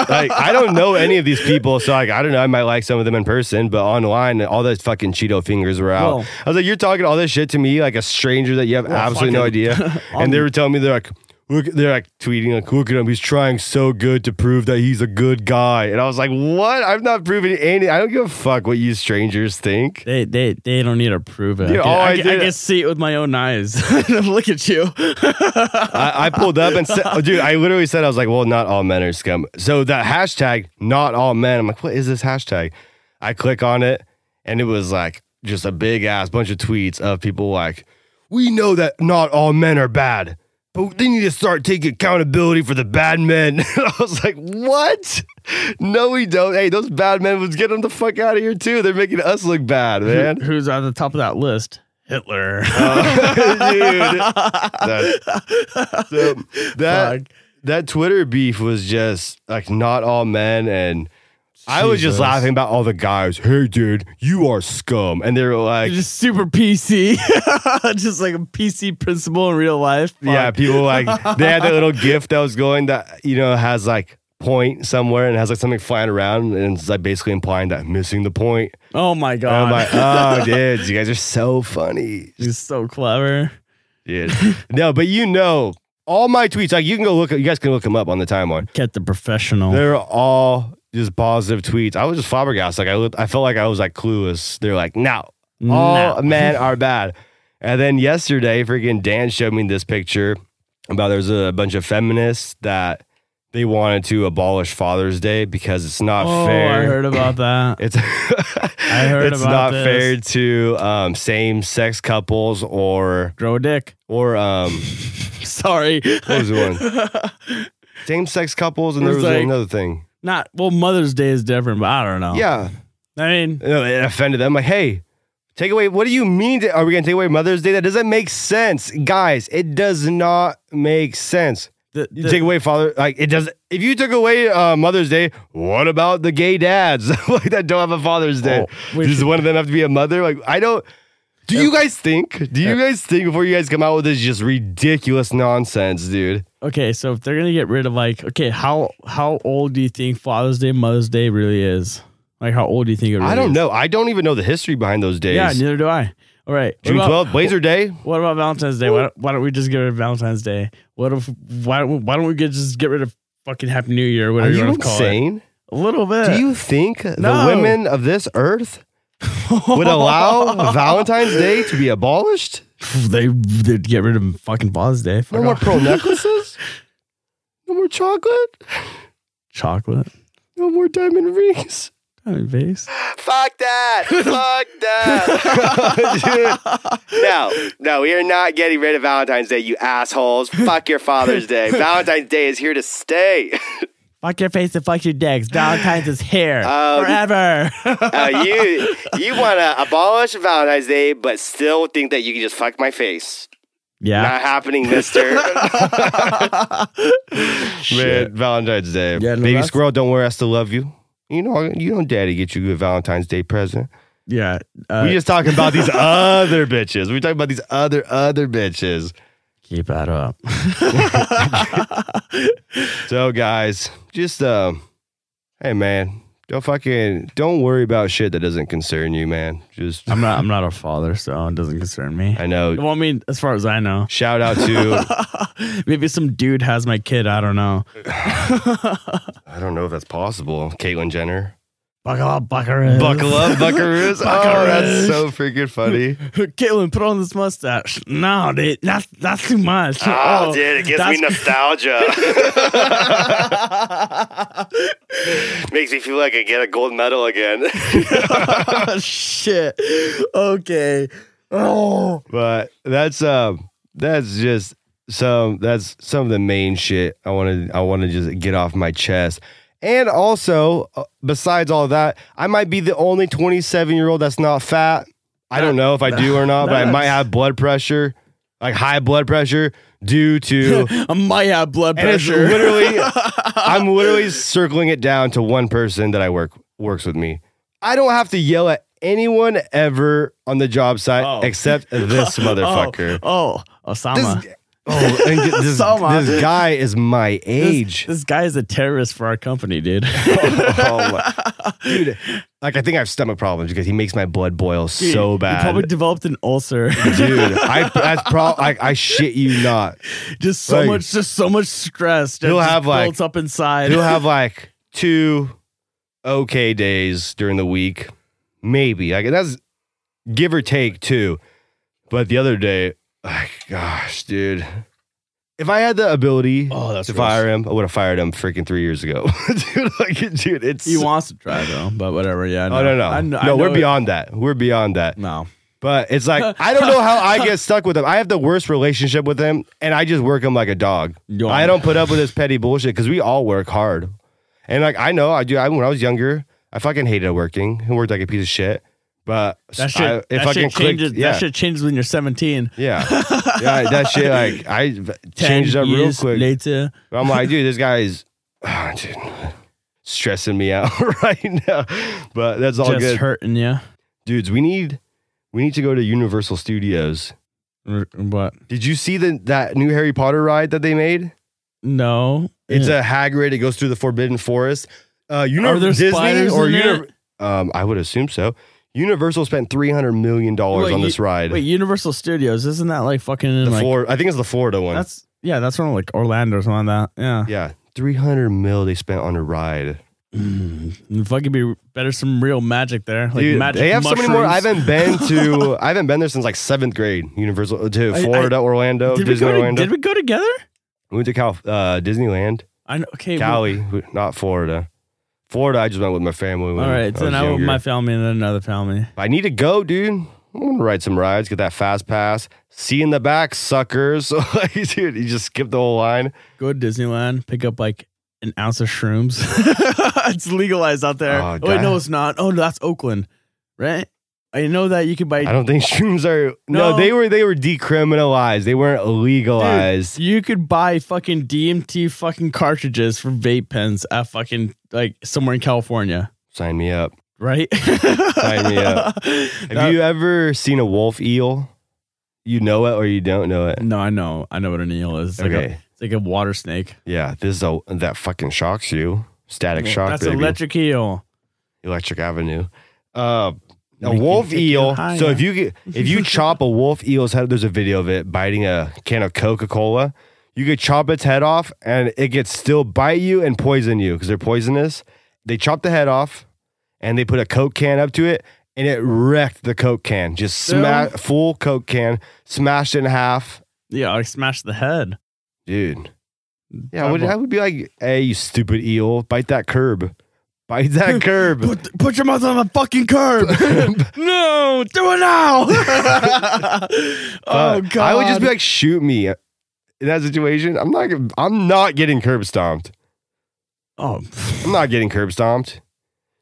Speaker 1: like I don't know any of these people, so like I don't know. I might like some of them in person, but online, all those fucking Cheeto fingers were out.
Speaker 2: Well-
Speaker 1: I was like, you're talking all this shit to me, like a stranger that you have
Speaker 2: Well,
Speaker 1: absolutely no idea. and they were telling me they're like. Look, they're like tweeting, like, look at him. He's trying so good to prove that he's a good guy. And I was like, what? I'm not proving any. I don't give a fuck what you strangers think.
Speaker 2: they they they don't need to prove it. I, can, I,
Speaker 1: I
Speaker 2: can- I can see it with my own eyes. Look at you.
Speaker 1: I, I pulled up and said, oh, dude, I literally said, I was like, well, not all men are scum. So that hashtag, not all men, I'm like, what is this hashtag? I click on it and it was like just a big ass bunch of tweets of people like, we know that not all men are bad, but they need to start taking accountability for the bad men. I was like, what? No, we don't. Hey, those bad men, let's get them the fuck out of here too. They're making us look bad, man.
Speaker 2: Who's on the top of that list? Hitler.
Speaker 1: Uh, dude. That- so that that Twitter beef was just like not all men and I was just
Speaker 2: Jesus.
Speaker 1: laughing about all the guys. Hey, dude, you are scum, and they were like,
Speaker 2: just super PC, just like a PC principle in real life. Fuck.
Speaker 1: yeah, people like they had that little gift that was going that you know has like point somewhere and has like something flying around and it's like basically implying that missing the point.
Speaker 2: Oh my
Speaker 1: And
Speaker 2: god,
Speaker 1: I'm like, oh, dude, you guys are so funny.
Speaker 2: he's so clever.
Speaker 1: Dude. No, but you know, all my tweets, like you can go look, you guys can look them up on the timeline.
Speaker 2: Get the professional.
Speaker 1: They're all just positive tweets. I was just flabbergasted. Like I, looked, I felt like I was like clueless. They're like, no, all
Speaker 2: No.
Speaker 1: men are bad. And then yesterday, freaking Dan showed me this picture about there's a bunch of feminists that they wanted to abolish Father's Day because it's not
Speaker 2: oh,
Speaker 1: fair.
Speaker 2: I heard about that.
Speaker 1: It's
Speaker 2: I heard about it's
Speaker 1: not
Speaker 2: this.
Speaker 1: fair to um, same sex couples or
Speaker 2: Grow a dick.
Speaker 1: or um
Speaker 2: Sorry.
Speaker 1: what was the one? Same sex couples and there
Speaker 2: was
Speaker 1: was
Speaker 2: like-
Speaker 1: another thing.
Speaker 2: Not well. Mother's Day is different, but I don't know.
Speaker 1: Yeah.
Speaker 2: I mean,
Speaker 1: it offended them. Like, hey, take away. What do you mean? To, are we to take away Mother's Day? That doesn't make sense, guys. It does not make sense.
Speaker 2: the,
Speaker 1: You take away Father, like it does. If you took away uh, Mother's Day, what about the gay dads like that don't have a Father's Day?
Speaker 2: Oh,
Speaker 1: Does one of them have to be a mother? Like, I don't. Do you guys think? Do you guys think before you guys come out with this just ridiculous nonsense, dude?
Speaker 2: Okay, so if they're gonna get rid of like, okay, how how old do you think Father's Day, Mother's Day really is? Like, how old do you think it really
Speaker 1: I don't
Speaker 2: is?
Speaker 1: know. I don't even know the history behind those days.
Speaker 2: Yeah, neither do I. All right,
Speaker 1: June 12th, Blazer Day.
Speaker 2: What about Valentine's Day? Why, why don't we just get rid of Valentine's Day? What if why don't why don't we get just get rid of fucking Happy New Year?
Speaker 1: Are
Speaker 2: Whatever you,
Speaker 1: you
Speaker 2: want to call it.
Speaker 1: insane?
Speaker 2: A little bit.
Speaker 1: Do you think
Speaker 2: No.
Speaker 1: the women of this earth would allow Valentine's Day to be abolished?
Speaker 2: They they'd get rid of fucking Father's Day. Fuck
Speaker 1: No more
Speaker 2: off.
Speaker 1: pearl necklaces? No more chocolate?
Speaker 2: chocolate.
Speaker 1: No more diamond rings?
Speaker 2: Diamond vase.
Speaker 1: Fuck that. Fuck that. Dude. No, no, we are not getting rid of Valentine's Day, you assholes. Fuck your Father's Day. Valentine's Day is here to stay.
Speaker 2: Fuck your face and fuck your dicks. Valentine's is here
Speaker 1: Um,
Speaker 2: forever.
Speaker 1: Uh, you you want to abolish Valentine's Day, but still think that you can just fuck my face.
Speaker 2: yeah.
Speaker 1: Not happening, mister.
Speaker 2: Shit.
Speaker 1: Man, Valentine's Day.
Speaker 2: Yeah, no,
Speaker 1: Baby
Speaker 2: that's-
Speaker 1: squirrel, don't worry, I still love you. You know, you know, daddy get you a Valentine's Day present.
Speaker 2: Yeah. Uh,
Speaker 1: we just talking about these other bitches. We're talking about these other, other bitches.
Speaker 2: Keep that up.
Speaker 1: So, guys, just, um, hey, man, don't fucking, don't worry about shit that doesn't concern you, man. Just,
Speaker 2: I'm not I'm not a father, so it doesn't concern me.
Speaker 1: I know.
Speaker 2: Well, I mean, as far as I know.
Speaker 1: Shout out to,
Speaker 2: Maybe some dude has my kid. I don't know.
Speaker 1: I don't know if that's possible, Caitlyn Jenner.
Speaker 2: Buckle up, buckaroos.
Speaker 1: Buckle up, buckaroos. Oh, that's so freaking funny.
Speaker 2: Caitlin, put on this mustache. No, dude, that's that's too much.
Speaker 1: Oh, dude, it gives me nostalgia. Makes me feel like I get a gold medal again.
Speaker 2: Shit. Okay. Oh.
Speaker 1: but that's um that's just some that's some of the main shit I want to I want to just get off my chest. And also, uh, besides all that, I might be the only 27 year old that's not fat. I don't know if I do or not, but I might have blood pressure, like high blood pressure, due to
Speaker 2: I might have blood
Speaker 1: And it's
Speaker 2: pressure.
Speaker 1: literally, I'm literally circling it down to one person that I work works with me. I don't have to yell at anyone ever on the job site
Speaker 2: Oh.
Speaker 1: except this motherfucker.
Speaker 2: Oh, oh Osama.
Speaker 1: This, oh, and this,
Speaker 2: Sama.
Speaker 1: this guy is my age.
Speaker 2: This, guy is a terrorist for our company, dude.
Speaker 1: oh my, dude, like I think I have stomach problems because he makes my blood boil so
Speaker 2: You
Speaker 1: bad.
Speaker 2: probably developed an ulcer.
Speaker 1: Dude, I that's pro. I, I shit you not.
Speaker 2: just so
Speaker 1: Like-
Speaker 2: much, just so much stress. that
Speaker 1: He'll
Speaker 2: just
Speaker 1: have, like-
Speaker 2: builds up inside.
Speaker 1: He'll have like two okay days during the week, maybe. Like that's give or take two. But the other day, like, gosh, dude. If I had the ability
Speaker 2: Oh, that's
Speaker 1: to
Speaker 2: gross.
Speaker 1: fire him, I would have fired him freaking three years ago. dude, like, dude, it's
Speaker 2: he wants to try though, but whatever. Yeah.
Speaker 1: Oh no no
Speaker 2: I
Speaker 1: no!
Speaker 2: know-
Speaker 1: we're
Speaker 2: it-
Speaker 1: beyond that. We're beyond that.
Speaker 2: No.
Speaker 1: But it's like I don't know how I get stuck with him. I have the worst relationship with him, and I just work him like a dog.
Speaker 2: You
Speaker 1: I don't put up with this petty bullshit because we all work hard. And like I know I do. I, when I was younger, I fucking hated working and worked like a piece of shit. But
Speaker 2: That shit,
Speaker 1: I, it
Speaker 2: that
Speaker 1: fucking
Speaker 2: shit changes.
Speaker 1: clicked. Yeah,
Speaker 2: That shit changes when you're 17.
Speaker 1: yeah, yeah. That shit like I changed up real quick.
Speaker 2: Later,
Speaker 1: I'm like, dude, this guy's dude, stressing me out right now. But that's all
Speaker 2: just
Speaker 1: good,
Speaker 2: hurting you.
Speaker 1: dudes. We need we need to go to Universal Studios.
Speaker 2: What?
Speaker 1: Did you see the that new Harry Potter ride that they made?
Speaker 2: No.
Speaker 1: It's a Hagrid. It goes through the Forbidden Forest. Uh, you know
Speaker 2: Are there
Speaker 1: Disney or
Speaker 2: in
Speaker 1: Uni-
Speaker 2: it?
Speaker 1: um, I would assume so. Universal spent three hundred million dollars on
Speaker 2: you-
Speaker 1: this ride.
Speaker 2: Wait, Universal Studios isn't that like fucking in
Speaker 1: the
Speaker 2: like
Speaker 1: Flor- I think it's the Florida one.
Speaker 2: that's yeah that's from like Orlando or something like that. Yeah.
Speaker 1: yeah, three hundred mil they spent on a ride.
Speaker 2: Mm, fucking be better some real magic there. Like
Speaker 1: Dude,
Speaker 2: magic
Speaker 1: they have so many more. I haven't been to. I haven't been there since like seventh grade. Universal to
Speaker 2: I-
Speaker 1: Florida, Orlando,
Speaker 2: Did we,
Speaker 1: Disney
Speaker 2: go to,
Speaker 1: Orlando.
Speaker 2: did we go together?
Speaker 1: we went to Cal, uh, Disneyland,
Speaker 2: I know. Okay.
Speaker 1: Cali, not Florida. Florida, I just went with my family.
Speaker 2: all right.
Speaker 1: Was
Speaker 2: I with my family and then another family.
Speaker 1: I need to go, dude. I'm gonna ride some rides, get that fast pass. See in the back, suckers. So like, dude, you just skip the whole line.
Speaker 2: Go to Disneyland, pick up like an ounce of shrooms. it's legalized out there.
Speaker 1: Oh,
Speaker 2: Oh, wait, no, it's not. Oh, no, that's Oakland, right? I know that you could buy.
Speaker 1: I don't think shrooms are. No,
Speaker 2: No.
Speaker 1: they were they were decriminalized. They weren't legalized.
Speaker 2: You could buy fucking DMT fucking cartridges for vape pens at fucking like somewhere in California.
Speaker 1: Sign me up.
Speaker 2: right?
Speaker 1: Sign me up. Have you ever seen a wolf eel? You know it or you don't know it?
Speaker 2: No, I know. I know what an eel is. It's like, a,
Speaker 1: Okay.
Speaker 2: it's like a water snake.
Speaker 1: Yeah, this is a that fucking shocks you. Static shock,
Speaker 2: That's
Speaker 1: baby.
Speaker 2: electric eel.
Speaker 1: Electric Avenue. Uh, a wolf eel. So if you get, if you chop a wolf eel's head, there's a video of it biting a can of Coca Cola. You could chop its head off, and it gets still bite you and poison you because they're poisonous. They chop the head off, and they put a Coke can up to it, and it wrecked the Coke can. Just smash full Coke can, smashed in half,
Speaker 2: Yeah, I smashed the head.
Speaker 1: dude. Yeah, I would, I would be like, "Hey, you stupid eel, bite that curb, bite that curb."
Speaker 2: Put, put your mouth on the fucking curb. no, do it now. oh god.
Speaker 1: I would just be like, shoot me in that situation. I'm not. I'm not getting curb stomped.
Speaker 2: oh,
Speaker 1: I'm not getting curb stomped.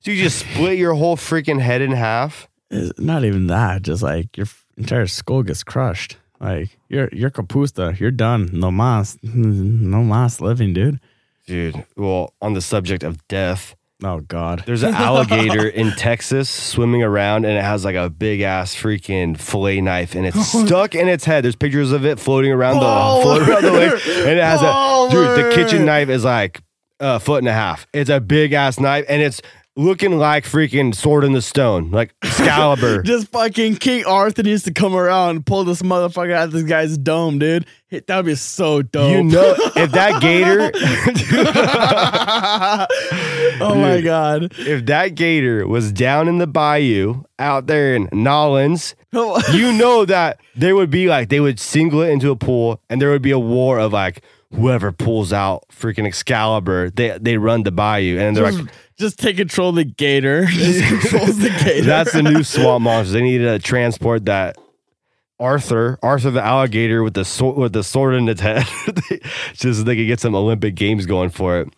Speaker 1: So you just split your whole freaking head in half.
Speaker 2: it's not even that. Just like your entire skull gets crushed. Like you're you're capusta. You're done. No mas. No mas living, dude.
Speaker 1: Dude, well, on the subject of death,
Speaker 2: Oh god.
Speaker 1: there's an alligator in Texas swimming around and it has like a big ass freaking fillet knife and it's stuck in its head. There's pictures of it floating around the
Speaker 2: oh.
Speaker 1: floating around the lake. And it has a dude, the kitchen knife is like a foot and a half. It's a big ass knife and it's looking like freaking sword in the stone, like Excalibur.
Speaker 2: Just fucking King Arthur needs to come around and pull this motherfucker out of this guy's dome, dude. That would be so dope.
Speaker 1: you know, if that gator,
Speaker 2: oh my god.
Speaker 1: if that gator was down in the bayou out there in Nolans, you know that there would be like they would single it into a pool and there would be a war of like whoever pulls out freaking Excalibur, they they run the bayou and they're like
Speaker 2: just take control of the gator. Just controls the gator.
Speaker 1: that's the new swamp monsters. They need to transport that Arthur, Arthur the alligator with the sword with the sword in its head, just so they could get some Olympic games going for it.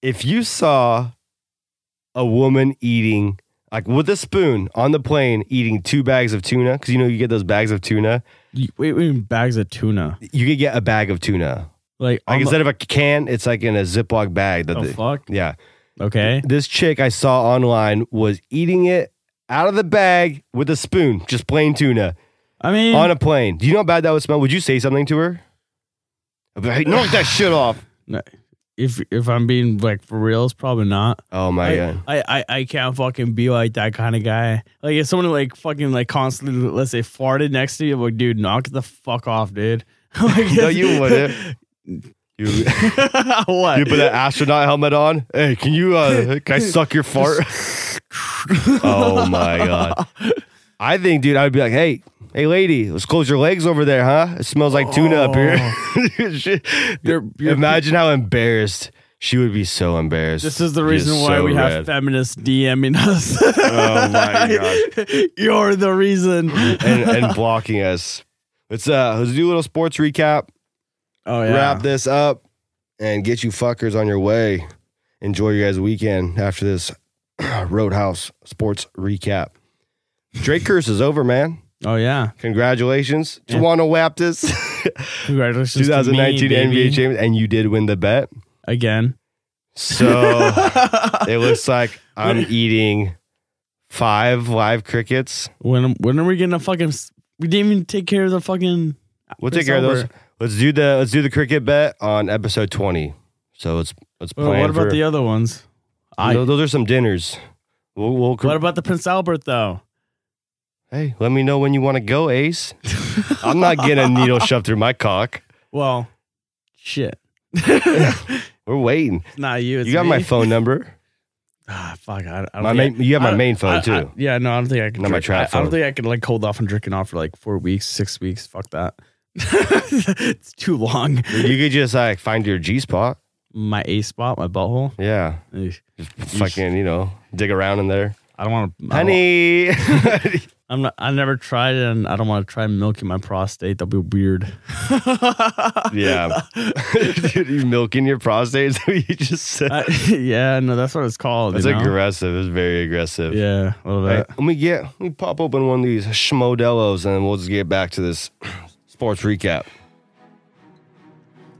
Speaker 1: If you saw a woman eating like with a spoon on the plane eating two bags of tuna, because you know you get those bags of tuna,
Speaker 2: You- wait, wait, bags of tuna.
Speaker 1: you could get a bag of tuna.
Speaker 2: Like,
Speaker 1: Like
Speaker 2: on the-
Speaker 1: instead of a can, it's like in a Ziploc bag. That
Speaker 2: oh
Speaker 1: they-
Speaker 2: fuck.
Speaker 1: yeah.
Speaker 2: Okay.
Speaker 1: This chick I saw online was eating it out of the bag with a spoon, just plain tuna.
Speaker 2: I mean,
Speaker 1: on a plane. Do you know how bad that would smell? Would you say something to her? I'd be like, knock that shit off.
Speaker 2: if if I'm being like for real, it's probably not.
Speaker 1: Oh my
Speaker 2: I,
Speaker 1: god.
Speaker 2: I, I I can't fucking be like that kind of guy. Like if someone like fucking like constantly let's say farted next to you, I'm like dude, knock the fuck off, dude. Like,
Speaker 1: No, you wouldn't. You,
Speaker 2: what?
Speaker 1: you put that astronaut helmet on. Hey, can you uh can I suck your fart? oh my god. I think, dude, I'd be like, hey, hey lady, let's close your legs over there, huh? It smells like tuna up here. She-
Speaker 2: You're- you're-
Speaker 1: Imagine how embarrassed she would be so embarrassed.
Speaker 2: This is the
Speaker 1: She
Speaker 2: reason why
Speaker 1: so
Speaker 2: we have
Speaker 1: red.
Speaker 2: feminists DMing us.
Speaker 1: Oh my god.
Speaker 2: You're the reason.
Speaker 1: and, and blocking us. Let's uh let's do a little sports recap.
Speaker 2: Oh yeah.
Speaker 1: Wrap this up and get you fuckers on your way. Enjoy your guys' weekend after this Roadhouse sports recap. Drake curse is over, man.
Speaker 2: Oh yeah.
Speaker 1: Congratulations.
Speaker 2: Yeah.
Speaker 1: Just want to this.
Speaker 2: Congratulations. to
Speaker 1: 2019
Speaker 2: me,
Speaker 1: NBA
Speaker 2: baby.
Speaker 1: champion, and you did win the bet.
Speaker 2: again.
Speaker 1: So it looks like I'm eating five live crickets.
Speaker 2: When when are we getting a fucking? We didn't even take care of the fucking.
Speaker 1: We'll take care of those. Let's do the let's do the cricket bet on episode 20. So let's let's plan.
Speaker 2: Well, what about
Speaker 1: for-
Speaker 2: the other ones? I.
Speaker 1: Tho- those are some dinners. We'll, we'll
Speaker 2: What about the Prince Albert though?
Speaker 1: hey, let me know when you want to go, Ace. I'm not getting a needle shoved through my cock.
Speaker 2: Well, shit.
Speaker 1: We're waiting.
Speaker 2: It's not you. It's
Speaker 1: you got
Speaker 2: me.
Speaker 1: my phone number.
Speaker 2: Ah, fuck. I, I don't
Speaker 1: My main, you have
Speaker 2: I
Speaker 1: my main phone
Speaker 2: I-
Speaker 1: too.
Speaker 2: I- yeah, no, I don't think I can.
Speaker 1: Not my
Speaker 2: drink-
Speaker 1: trap
Speaker 2: I, I don't think I can like hold off on drinking off for like four weeks, six weeks. Fuck that. it's too long.
Speaker 1: you could just like find your G spot.
Speaker 2: My A spot, my butthole.
Speaker 1: Yeah, just fucking you know dig around in there,
Speaker 2: I don't want to.
Speaker 1: honey.
Speaker 2: I'm not. I never tried it, and I don't want to try milking my prostate. That'll be weird.
Speaker 1: yeah, Dude, you milking your prostate. is what you just said.
Speaker 2: I- yeah, no, that's what it's called.
Speaker 1: It's
Speaker 2: you know?
Speaker 1: aggressive. It's very aggressive.
Speaker 2: Yeah, a little bit.
Speaker 1: let me get let me pop open one of these schmodellos and we'll just get back to this sports recap.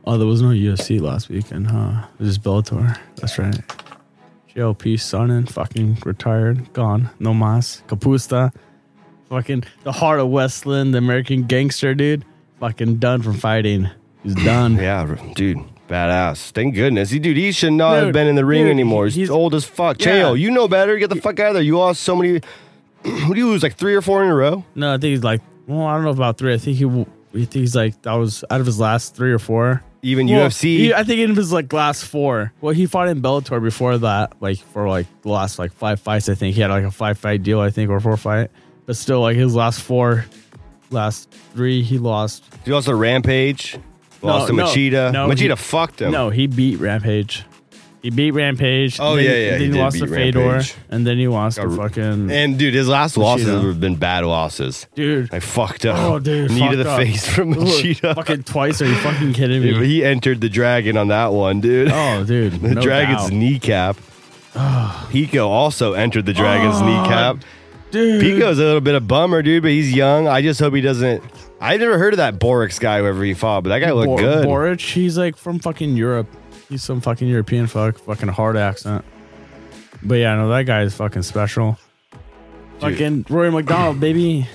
Speaker 2: Oh, there was no UFC last weekend, huh? It was just Bellator. That's right. Yo, peace, son, and fucking retired, gone, no mas, capusta, fucking the heart of West Linn, the American gangster, dude, fucking done from fighting. He's done.
Speaker 1: Yeah, dude. Badass. Thank goodness. He, dude, he should not have been in the ring
Speaker 2: dude,
Speaker 1: anymore. He's,
Speaker 2: he's-
Speaker 1: old as fuck.
Speaker 2: Yeah.
Speaker 1: Chael, you know better. Get the fuck out of there. You lost so many. Who do you lose? Like three or four in a row?
Speaker 2: No, I think he's like, well, I don't know about three. I think he, w- I think he's like that was out of his last three or four.
Speaker 1: Even
Speaker 2: Well,
Speaker 1: UFC.
Speaker 2: he- I think in his like last four. Well, he fought in Bellator before that, like for like the last like five fights. I think he had like a five fight deal. I think or four fight, but still like his last four, last three he lost.
Speaker 1: he lost to Rampage. Lost to
Speaker 2: no,
Speaker 1: Machida.
Speaker 2: no,
Speaker 1: Machida
Speaker 2: he-
Speaker 1: fucked him.
Speaker 2: No, he beat Rampage. He beat Rampage.
Speaker 1: Oh,
Speaker 2: then-
Speaker 1: yeah, yeah,
Speaker 2: Then
Speaker 1: he
Speaker 2: he,
Speaker 1: did
Speaker 2: lost
Speaker 1: beat
Speaker 2: to Fedor,
Speaker 1: Rampage.
Speaker 2: and then he lost to fucking
Speaker 1: And dude, his last losses have been bad losses.
Speaker 2: dude.
Speaker 1: I fucked up.
Speaker 2: Oh, dude,
Speaker 1: Knee to
Speaker 2: fucked
Speaker 1: the
Speaker 2: up.
Speaker 1: face from Machida.
Speaker 2: fucking twice. Are you fucking kidding
Speaker 1: Dude,
Speaker 2: me?
Speaker 1: he entered the dragon on that one, dude.
Speaker 2: Oh, dude,
Speaker 1: the
Speaker 2: no
Speaker 1: dragon's
Speaker 2: doubt.
Speaker 1: kneecap. Pico also entered the dragon's
Speaker 2: Oh,
Speaker 1: kneecap.
Speaker 2: dude.
Speaker 1: Pico's a little bit of bummer, dude, but he's young. I just hope he doesn't. I never heard of that Borics guy, whoever he fought, but that guy looked
Speaker 2: Bor-
Speaker 1: good.
Speaker 2: Boric, he's like from fucking Europe. He's some fucking European fuck, fucking hard accent. But yeah, no, that guy is fucking special.
Speaker 1: Dude.
Speaker 2: Fucking Rory MacDonald, baby.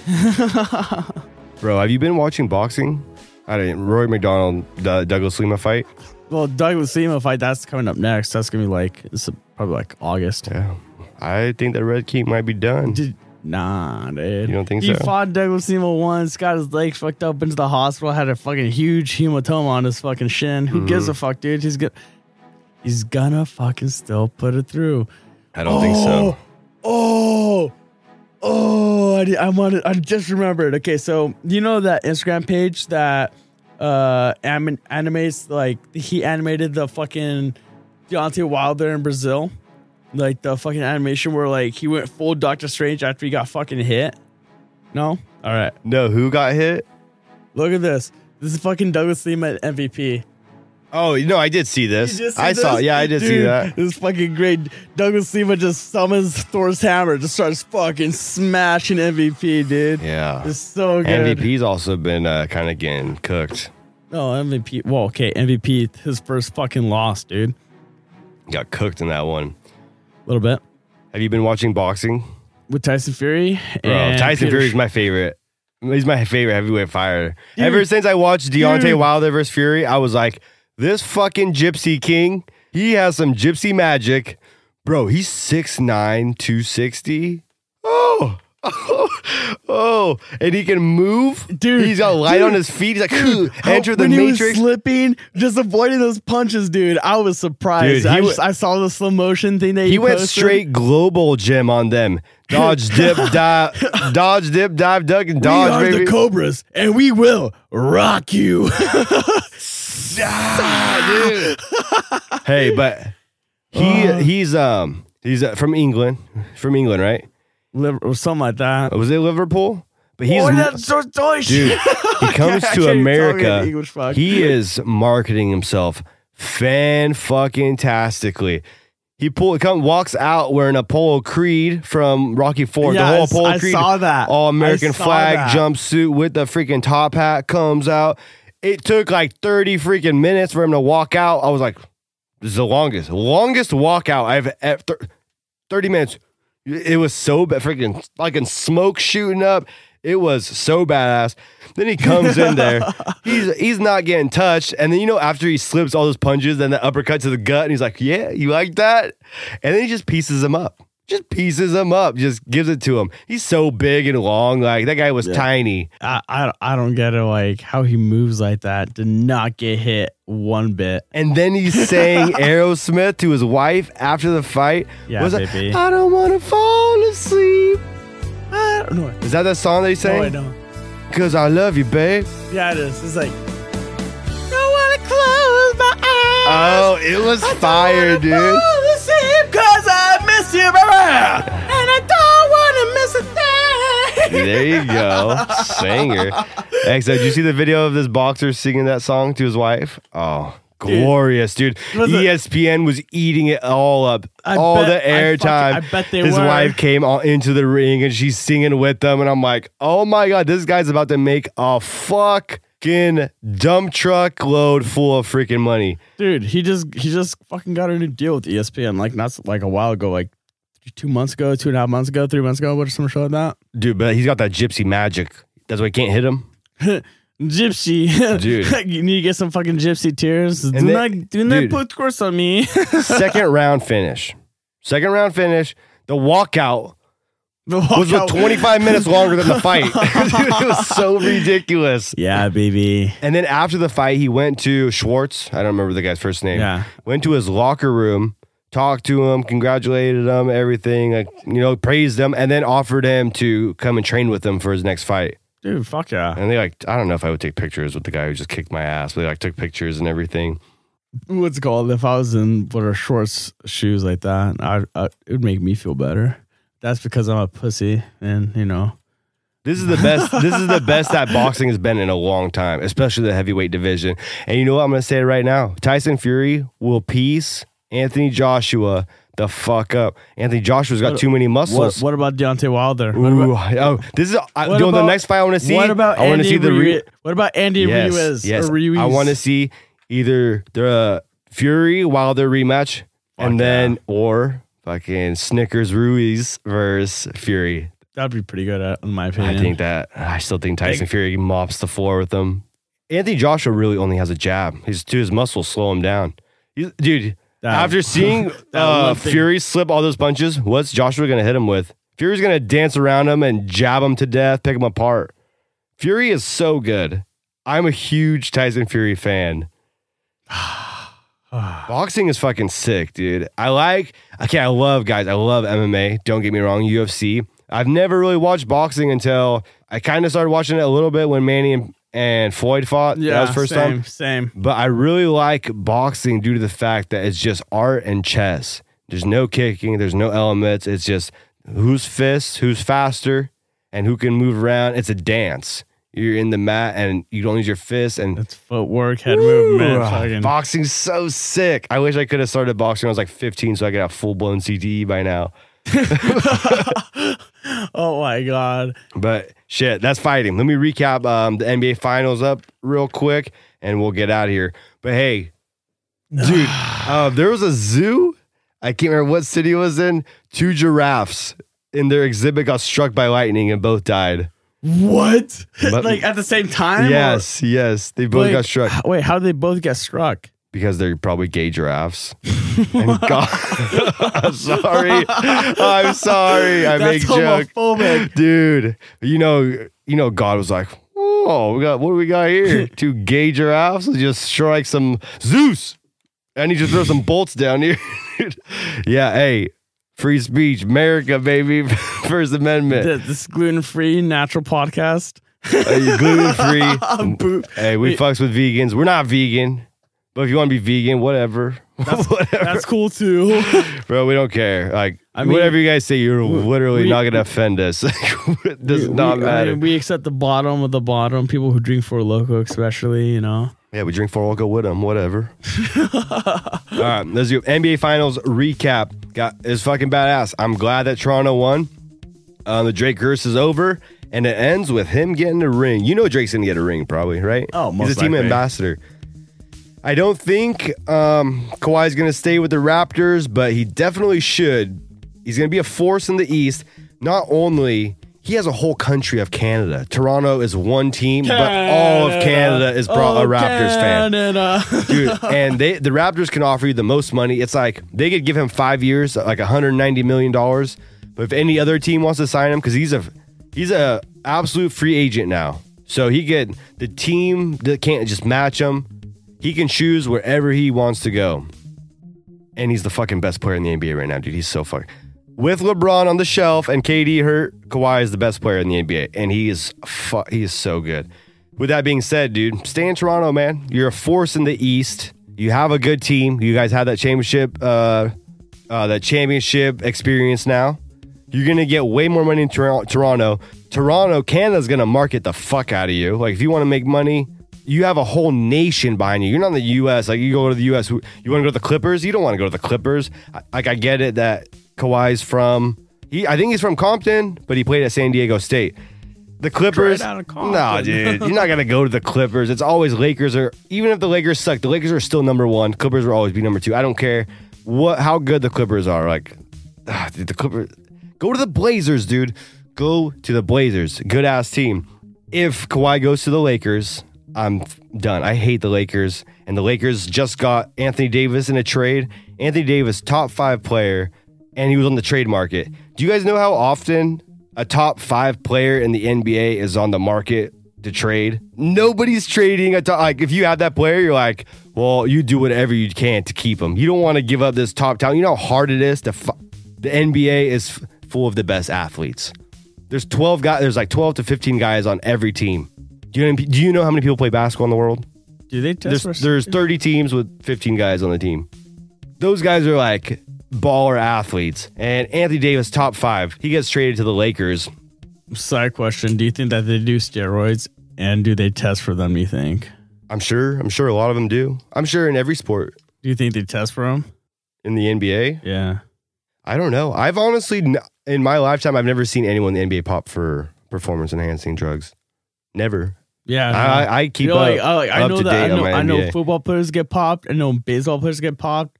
Speaker 1: Bro, have you been watching boxing? I didn't. Rory MacDonald, the Douglas Lima fight.
Speaker 2: Well, Douglas Lima fight that's coming up next. That's gonna be like it's probably like August.
Speaker 1: Yeah, I think that Red King might be done.
Speaker 2: Did- nah, dude.
Speaker 1: You don't think
Speaker 2: he
Speaker 1: so?
Speaker 2: He fought Douglas Lima once, got his leg fucked up into the hospital, had a fucking huge hematoma on his fucking shin. Who gives
Speaker 1: Mm-hmm.
Speaker 2: a fuck, dude? He's good. He's gonna fucking still put it through.
Speaker 1: I don't think so.
Speaker 2: Oh, oh! I, did- I wanted. I just remembered. Okay, so you know that Instagram page that uh anim- animates like he animated the fucking Deontay Wilder in Breazeale, like the fucking animation where like he went full Doctor Strange after he got fucking hit. No, all right.
Speaker 1: No, who got hit?
Speaker 2: Look at this. This is fucking Douglas Lima at MVP.
Speaker 1: Oh, no, I did see this.
Speaker 2: See
Speaker 1: I saw.
Speaker 2: this?
Speaker 1: Yeah, I did see
Speaker 2: Dude,
Speaker 1: that.
Speaker 2: This is fucking great. Douglas Lima just summons Thor's hammer, just starts fucking smashing MVP, dude.
Speaker 1: Yeah.
Speaker 2: It's so good.
Speaker 1: MVP's also been uh, kind of getting cooked.
Speaker 2: Oh, MVP. Well, okay, MVP, his first fucking loss, dude.
Speaker 1: Got cooked in that one.
Speaker 2: A little bit
Speaker 1: Have you been watching boxing?
Speaker 2: with Tyson Fury.
Speaker 1: Bro, Tyson
Speaker 2: Peter
Speaker 1: Fury's my favorite. He's my favorite heavyweight fighter. Ever since I watched Deontay
Speaker 2: Dude.
Speaker 1: Wilder versus Fury, I was like, this fucking Gypsy King, he has some gypsy magic. Bro, he's 6'9, 260. Oh, and he can move.
Speaker 2: Dude,
Speaker 1: he's got light
Speaker 2: dude,
Speaker 1: on his feet. He's like, enter the
Speaker 2: when he was
Speaker 1: matrix.
Speaker 2: slipping, just avoiding those punches, dude. I was surprised.
Speaker 1: Dude,
Speaker 2: I, just, I saw the slow motion thing that
Speaker 1: He went
Speaker 2: posted.
Speaker 1: straight Globo Gym on them. Dodge, dip, dive, dodge, dip, dive, duck, and dodge.
Speaker 2: We are
Speaker 1: baby.
Speaker 2: the Cobras, and we will rock you.
Speaker 1: hey, but he
Speaker 2: Uh.
Speaker 1: he's um he's uh, from England, from England, right?
Speaker 2: Liver- or something like that.
Speaker 1: Oh, was it Liverpool? But he's
Speaker 2: oh, that's so Deutsch.
Speaker 1: dude. He comes
Speaker 2: I
Speaker 1: to
Speaker 2: can't even talk in
Speaker 1: America.
Speaker 2: English, fuck.
Speaker 1: He is marketing himself fan fucking tastically. He pull come walks out wearing Apollo Creed from Rocky Four.
Speaker 2: Yeah,
Speaker 1: the
Speaker 2: I
Speaker 1: whole
Speaker 2: s-
Speaker 1: Polo
Speaker 2: I
Speaker 1: Creed,
Speaker 2: saw that.
Speaker 1: all
Speaker 2: I
Speaker 1: American
Speaker 2: saw
Speaker 1: flag
Speaker 2: that.
Speaker 1: jumpsuit with the freaking top hat comes out. It took like thirty freaking minutes for him to walk out. I was like, "This is the longest, longest walkout I've ever." Thirty minutes. It was so bad, freaking like in smoke shooting up. It was so badass. Then he comes in there. He's he's not getting touched. And then you know after he slips all those punches and the uppercut to the gut, and he's like, "Yeah, you like that?" And then he just pieces him up. Just pieces him up. Just gives it to him. He's so big and long. Like that guy was tiny.
Speaker 2: I, I I don't get it. Like how he moves like that. Did not get hit one bit.
Speaker 1: And then he sang Aerosmith to his wife after the fight.
Speaker 2: Yeah,
Speaker 1: was like,
Speaker 2: baby.
Speaker 1: I don't want to fall asleep.
Speaker 2: I don't know.
Speaker 1: Is that the song they he
Speaker 2: No, I don't.
Speaker 1: Because I love you, babe.
Speaker 2: Yeah, it is. It's like. Don't wanna close my eyes.
Speaker 1: Oh, it was fire, dude.
Speaker 2: Cause you, baby. And I don't wanna miss a thing.
Speaker 1: There you go. Singer. Exo, did you see the video of this boxer singing that song to his wife? Oh, glorious, dude. E ESPN was eating it all up.
Speaker 2: I
Speaker 1: all
Speaker 2: bet-
Speaker 1: the
Speaker 2: I fucking-
Speaker 1: airtime.
Speaker 2: I bet they
Speaker 1: his
Speaker 2: were.
Speaker 1: wife came all into the ring and she's singing with them. And I'm like, oh my God, this guy's about to make a fuck fucking dump truck load full of freaking money.
Speaker 2: Dude, he just he just fucking got a new deal with ESPN like not like a while ago, like two months ago, two and a half months ago, three months ago, what some shit like that.
Speaker 1: Dude, but he's got that gypsy magic. That's why he can't hit him.
Speaker 2: Gypsy,
Speaker 1: Dude.
Speaker 2: you need to get some fucking gypsy tears. Do
Speaker 1: then-
Speaker 2: not do not
Speaker 1: dude.
Speaker 2: put course on me.
Speaker 1: Second round finish. Second round finish. The walkout
Speaker 2: The
Speaker 1: was
Speaker 2: walkout-
Speaker 1: 25 minutes longer than the fight. Dude, it was so ridiculous.
Speaker 2: Yeah, baby.
Speaker 1: And then after the fight, he went to Schwarz. I don't remember the guy's first name.
Speaker 2: Yeah.
Speaker 1: Went to his locker room, talked to him, congratulated him, everything, like, you know, praised him, and then offered him to come and train with him for his next fight.
Speaker 2: Dude, fuck yeah.
Speaker 1: And they like, I don't know if I would take pictures with the guy who just kicked my ass, but they like took pictures and everything.
Speaker 2: What's it called? If I was in what are shorts shoes like that, I, I it would make me feel better. That's because I'm a pussy, and you know.
Speaker 1: This is the best. this is the best that boxing has been in a long time, especially the heavyweight division. And you know what? I'm going to say it right now. Tyson Fury will piece Anthony Joshua the fuck up. Anthony Joshua's got
Speaker 2: What-
Speaker 1: too many muscles.
Speaker 2: what about Deontay Wilder? What
Speaker 1: Ooh,
Speaker 2: about,
Speaker 1: oh, this is I,
Speaker 2: what
Speaker 1: know, the
Speaker 2: about-
Speaker 1: next fight I want to see.
Speaker 2: what about
Speaker 1: I want to
Speaker 2: Andy
Speaker 1: see the re-
Speaker 2: Ruiz? What about Andy
Speaker 1: yes,
Speaker 2: Ruiz?
Speaker 1: yes.
Speaker 2: Or Ruiz?
Speaker 1: I want to see either the uh, Fury Wilder rematch, and
Speaker 2: Fuck
Speaker 1: then or fucking Snickers Ruiz versus Fury.
Speaker 2: That'd be pretty good, uh, in my opinion.
Speaker 1: I think that I still think Tyson Fury mops the floor with him. Anthony Joshua really only has a jab. His his muscles slow him down. He's- dude, after seeing uh, Fury slip all those punches, what's Joshua gonna hit him with? Fury's gonna dance around him and jab him to death, pick him apart. Fury is so good. I'm a huge Tyson Fury fan. Boxing is fucking sick, dude. I like, okay, I love guys. I love MMA. Don't get me wrong, UFC. I've never really watched boxing until I kind of started watching it a little bit when Manny and, and Floyd fought.
Speaker 2: yeah,
Speaker 1: that was first
Speaker 2: same,
Speaker 1: time.
Speaker 2: Same.
Speaker 1: But I really like boxing due to the fact that it's just art and chess. There's no kicking, there's no elements. It's just who's fist, who's faster, and who can move around. It's a dance. You're in the mat and you don't use your fists and
Speaker 2: It's footwork, head movement.
Speaker 1: Ooh,
Speaker 2: Fucking.
Speaker 1: boxing's so sick. I wish I could have started boxing when I was like 15 so I could have full blown CTE by now.
Speaker 2: oh my god.
Speaker 1: But shit, that's fighting. Let me recap um, the NBA finals up real quick and we'll get out of here. But hey, dude, uh, there was a zoo. I can't remember what city it was in. Two giraffes in their exhibit got struck by lightning and both died.
Speaker 2: What?
Speaker 1: But-
Speaker 2: like at the same time? or-
Speaker 1: yes, yes. They both
Speaker 2: Wait,
Speaker 1: got struck
Speaker 2: Wait, how did they both get struck?
Speaker 1: Because they're probably gay giraffes. and God, I'm sorry. I'm sorry. I make
Speaker 2: That's
Speaker 1: joke.
Speaker 2: homophobic.
Speaker 1: dude. You know, you know, God was like, "Oh, we got what do we got here? Two gay giraffes? Let's just strike some Zeus. and need just throw some bolts down here." yeah, hey, free speech, America, baby, First Amendment.
Speaker 2: Th- This gluten free natural podcast.
Speaker 1: Uh, gluten free. Hey, we
Speaker 2: Wait.
Speaker 1: fucks with vegans. We're not vegan, but if you want to be vegan, whatever, whatever,
Speaker 2: That's cool too.
Speaker 1: bro. We don't care. Like
Speaker 2: I mean,
Speaker 1: whatever you guys say, you're literally
Speaker 2: we-
Speaker 1: not gonna offend us. it does
Speaker 2: We-
Speaker 1: not
Speaker 2: we, I
Speaker 1: matter.
Speaker 2: mean, we accept the bottom of the bottom. People who drink Four Loko, especially, you know.
Speaker 1: Yeah, we drink four, we'll with them, whatever. All right, let's do NBA Finals recap. Got is fucking badass. I'm glad that Toronto won. Uh, the Drake curse is over, and it ends with him getting a ring. You know Drake's gonna get a ring, probably, right?
Speaker 2: Oh,
Speaker 1: he's
Speaker 2: most
Speaker 1: a team
Speaker 2: likely.
Speaker 1: ambassador. I don't think um, Kawhi's gonna stay with the Raptors, but he definitely should. He's gonna be a force in the East. Not only he has a whole country of Canada. Toronto is one team, but all of Canada is brought a
Speaker 2: Oh,
Speaker 1: Raptors fan
Speaker 2: Canada.
Speaker 1: dude. And they the Raptors can offer you the most money. It's like they could give him five years, like 190 million dollars. But if any other team wants to sign him, because he's a he's a absolute free agent now, so he get the team that can't just match him. He can choose wherever he wants to go, and he's the fucking best player in the NBA right now, dude. He's so fucking. With LeBron on the shelf and KD hurt, Kawhi is the best player in the NBA, and he is fu- he is so good. With that being said, dude, stay in Toronto, man. You're a force in the East. You have a good team. You guys have that championship, uh, uh, that championship experience now. You're gonna get way more money in Tor- Toronto. Toronto, Canada's gonna market the fuck out of you. Like if you want to make money, you have a whole nation behind you. You're not in the U.S. Like you go to the U.S. You want to go to the Clippers? You don't want to go to the Clippers. Like I get it that Kawhi's from. He, I think he's from Compton, but he played at San Diego State. The Clippers. No, dude, you're not gonna go to the Clippers. It's always Lakers or even if the Lakers suck, the Lakers are still number one. Clippers will always be number two. I don't care what how good the Clippers are. Like, ah, dude, the Clippers. Go to the Blazers, dude. Go to the Blazers. Good ass team. If Kawhi goes to the Lakers, I'm done. I hate the Lakers, and the Lakers just got Anthony Davis in a trade. Anthony Davis, top five player, and he was on the trade market. Do you guys know how often a top five player in the NBA is on the market to trade? Nobody's trading a top. Like if you have that player, you're like, well, you do whatever you can to keep him. You don't want to give up this top talent. You know how hard it is to. The NBA is f- full of the best athletes. There's 12 guys. There's like 12 to 15 guys on every team. Do you know, do you know how many people play basketball in the world?
Speaker 2: Do they test
Speaker 1: There's there's 30 teams with 15 guys on the team. Those guys are like baller athletes. And Anthony Davis, top five. He gets traded to the Lakers.
Speaker 2: Side question: Do you think that they do steroids, and do they test for them? Do you think?
Speaker 1: I'm sure. I'm sure a lot of them do. I'm sure in every sport
Speaker 2: Do you think they test for them?
Speaker 1: in the NBA.
Speaker 2: Yeah.
Speaker 1: I don't know. I've honestly, in my lifetime, I've never seen anyone in the NBA pop for performance enhancing drugs. Never.
Speaker 2: Yeah.
Speaker 1: I, I- keep
Speaker 2: You know,
Speaker 1: up, oh,
Speaker 2: like, I, like, I know
Speaker 1: to
Speaker 2: that
Speaker 1: date
Speaker 2: I
Speaker 1: on
Speaker 2: know, I know football players get popped. I know baseball players get popped.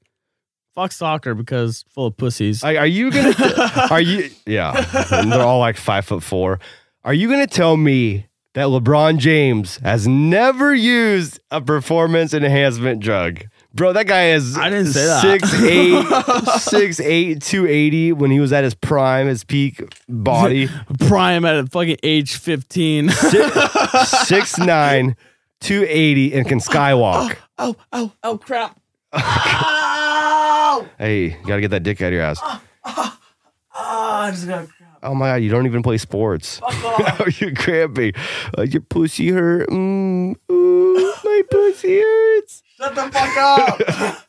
Speaker 2: Fuck soccer because full of pussies.
Speaker 1: Like, are you gonna? are you? Yeah, and they're all like five foot four. Are you gonna tell me that LeBron James has never used a performance enhancement drug? Bro, that guy is
Speaker 2: I didn't say that.
Speaker 1: six eight, six eight, two eighty when he was at his prime, his peak body.
Speaker 2: Prime at a fucking age fifteen.
Speaker 1: Six, six nine, two eighty, and can skywalk.
Speaker 2: oh, oh, oh, crap.
Speaker 1: Hey, you gotta get that dick out of your ass.
Speaker 2: Oh, I just got crap.
Speaker 1: Oh my god, you don't even play sports. Are you're cramping? Uh, your pussy hurt. Mm, ooh, my pussy hurts.
Speaker 2: Shut the fuck up.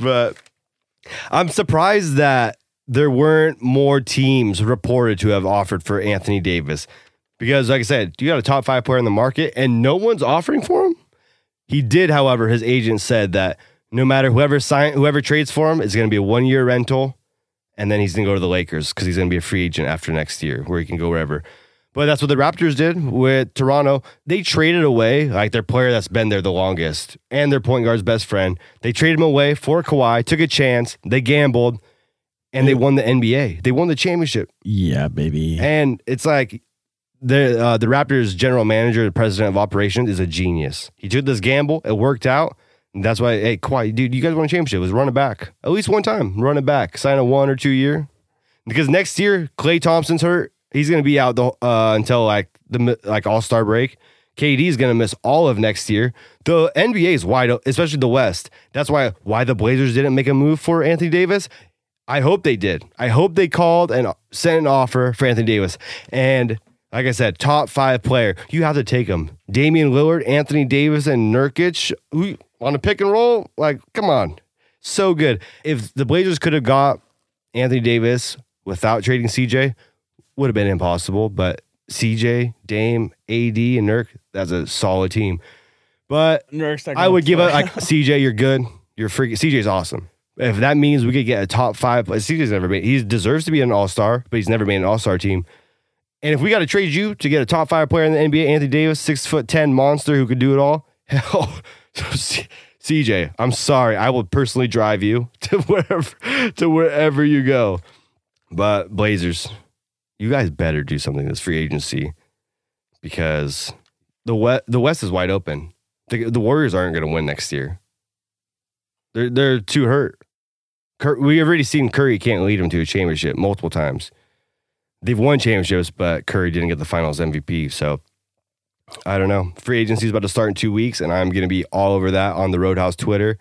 Speaker 1: But I'm surprised that there weren't more teams reported to have offered for Anthony Davis. Because, like I said, you got a top five player in the market and no one's offering for him. He did, however, his agent said that no matter whoever sign, whoever trades for him, it's going to be a one year rental, and then he's going to go to the Lakers because he's going to be a free agent after next year, where he can go wherever. But that's what the Raptors did with Toronto. They traded away like their player that's been there the longest and their point guard's best friend. They traded him away for Kawhi, took a chance, they gambled, and they won the NBA. They won the championship.
Speaker 2: yeah, baby.
Speaker 1: And it's like the uh, the Raptors general manager, the president of operations, is a genius. He took this gamble, it worked out. And that's why, hey, Kawhi, dude, you guys won a championship. Let's run it back. At least one time. Run it back. Sign a one or two year. Because next year, Klay Thompson's hurt. He's gonna be out the, uh, until like the like All Star break. KD is gonna miss all of next year. The NBA is wide, especially the West. That's why why the Blazers didn't make a move for Anthony Davis. I hope they did. I hope they called and sent an offer for Anthony Davis. And like I said, top five player. You have to take him. Damian Lillard, Anthony Davis, and Nurkic on a pick and roll. Like, come on. So good. If the Blazers could have got Anthony Davis without trading CJ, would have been impossible. But CJ, Dame, AD, and Nurk, that's a solid team. But
Speaker 2: Nurk's not
Speaker 1: I
Speaker 2: gonna
Speaker 1: would give
Speaker 2: play.
Speaker 1: it like CJ, you're good. You're freaking CJ's awesome. If that means we could get a top five, but CJ's never made. He deserves to be an all star, but he's never made an all star team. And if we got to trade you to get a top five player in the NBA, Anthony Davis, six foot ten monster who could do it all, hell, C- CJ, I'm sorry, I will personally drive you to wherever to wherever you go. But Blazers, you guys better do something this free agency because the West, the West is wide open. The, the Warriors aren't going to win next year. They're they're too hurt. Cur- we already seen Curry can't lead them to a championship multiple times. They've won championships, but Curry didn't get the Finals MVP. So I don't know. Free agency is about to start in two weeks, and I'm going to be all over that on the Roadhouse Twitter.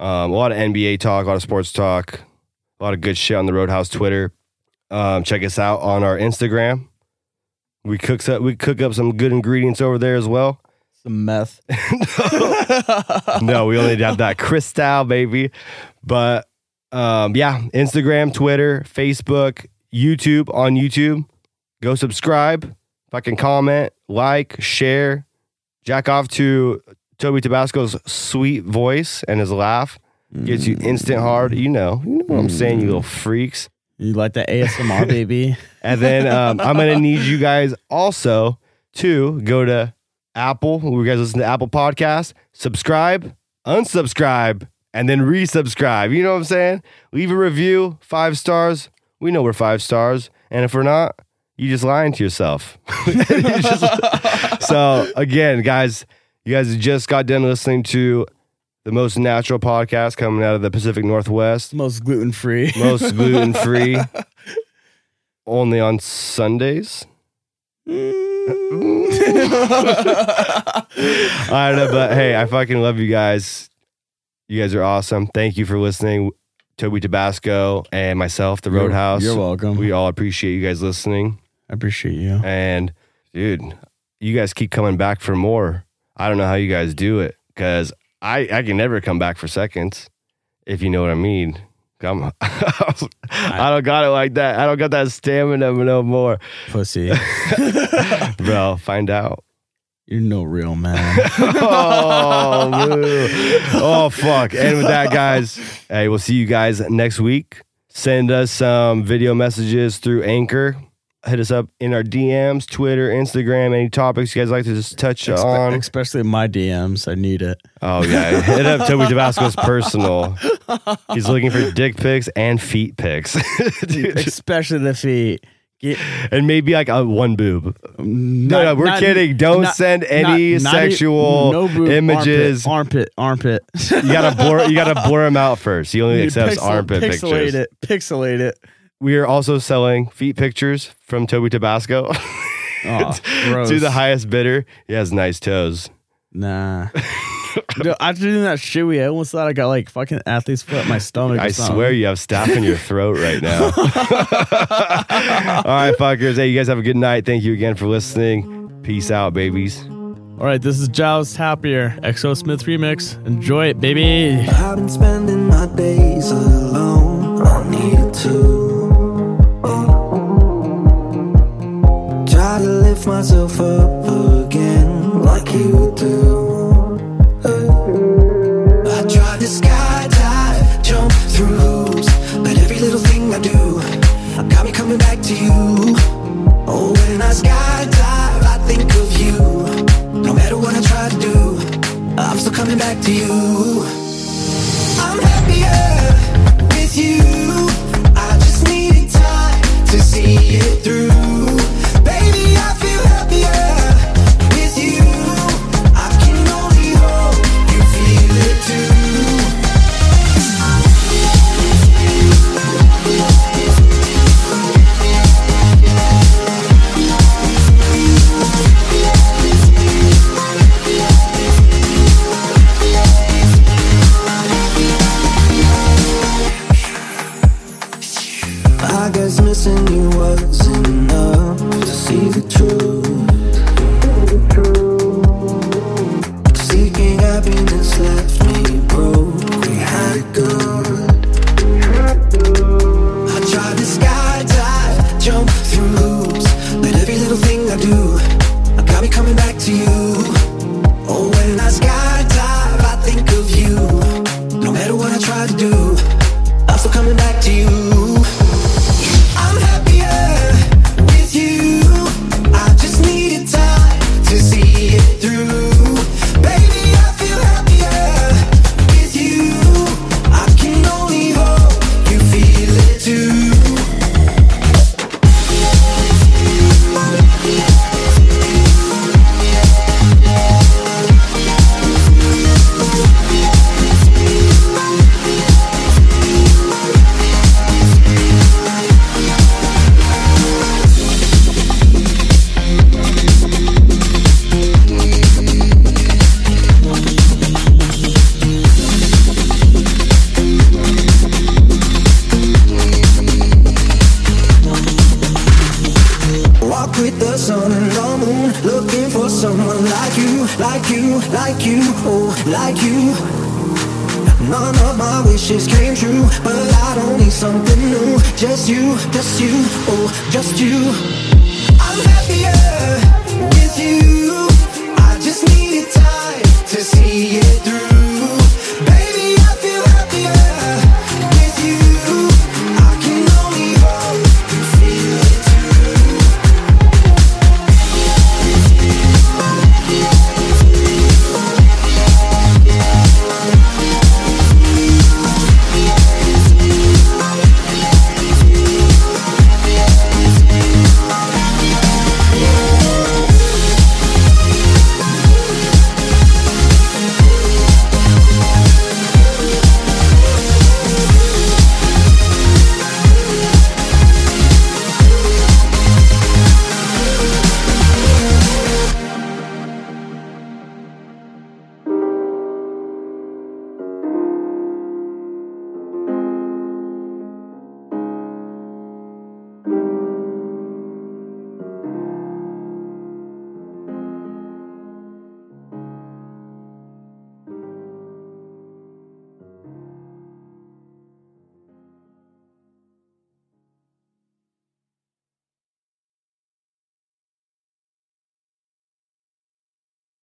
Speaker 1: Um, a lot of NBA talk, a lot of sports talk, a lot of good shit on the Roadhouse Twitter. Um, check us out on our Instagram. We cook some, we cook up some good ingredients over there as well.
Speaker 2: Some meth.
Speaker 1: no, we only have that Cristal, baby. But um, yeah, Instagram, Twitter, Facebook, YouTube on YouTube. Go subscribe, fucking comment, like, share, jack off to Toby Tabasco's sweet voice and his laugh. Gets you instant hard. You know, you know what I'm saying, you little freaks.
Speaker 2: You like the ASMR, baby?
Speaker 1: And then um, I'm gonna need you guys also to go to Apple. You guys listen to Apple Podcast, subscribe, unsubscribe, and then resubscribe. You know what I'm saying? Leave a review, five stars. We know we're five stars, and if we're not, you just lying to yourself. You just- so again, guys, you guys just got done listening to the most natural podcast coming out of the Pacific Northwest
Speaker 2: Most gluten free.
Speaker 1: most gluten free. Only on Sundays. Mm. I don't know, but hey, I fucking love you guys. You guys are awesome. Thank you for listening. Toby Tabasco and myself, the Roadhouse.
Speaker 2: You're welcome.
Speaker 1: We all appreciate you guys listening.
Speaker 2: I appreciate you.
Speaker 1: And dude, you guys keep coming back for more. I don't know how you guys do it because I, I can never come back for seconds, if you know what I mean. I'm, I don't got it like that. I don't got that stamina no more.
Speaker 2: Pussy.
Speaker 1: Bro, find out.
Speaker 2: You're no real man.
Speaker 1: Oh, oh boo. oh, fuck. And with that, guys, hey, we'll see you guys next week. Send us some video messages through Anchor. Hit us up in our DMs, Twitter, Instagram, any topics you guys like to just touch
Speaker 2: Espe-
Speaker 1: on.
Speaker 2: Especially my DMs. I need it.
Speaker 1: Oh yeah, hit up Toby Tabasco's personal. He's looking for dick pics and feet pics,
Speaker 2: Especially the feet. Get,
Speaker 1: and maybe like a one boob. No, no, we're
Speaker 2: not-
Speaker 1: kidding. Don't
Speaker 2: not-
Speaker 1: send any
Speaker 2: not- not
Speaker 1: sexual
Speaker 2: no boob,
Speaker 1: images.
Speaker 2: Armpit, armpit. armpit.
Speaker 1: You gotta blur. You gotta blur them out first. He only
Speaker 2: You
Speaker 1: accepts
Speaker 2: pixel-
Speaker 1: armpit
Speaker 2: pixelate
Speaker 1: pictures.
Speaker 2: Pixelate it. Pixelate it.
Speaker 1: We are also selling feet pictures from Toby Tabasco
Speaker 2: Oh,
Speaker 1: to the highest bidder. He has nice toes.
Speaker 2: Nah. Dude, after doing that shoey, I almost thought I got like fucking athlete's foot in my stomach.
Speaker 1: I
Speaker 2: something.
Speaker 1: swear you have staph in your throat right now. All right, fuckers. Hey, you guys have a good night. Thank you again for listening. Peace out, babies.
Speaker 2: All right, this is Joust Happier, XO Smith remix. Enjoy it, baby.
Speaker 4: I've been spending my days alone. I needed to. Myself up again, like you do. I tried to skydive, jump through hoops, but every little thing I do got me coming back to you. Oh, when I skydive, I think of you. No matter what I try to do, I'm still coming back to you. I'm happier with you.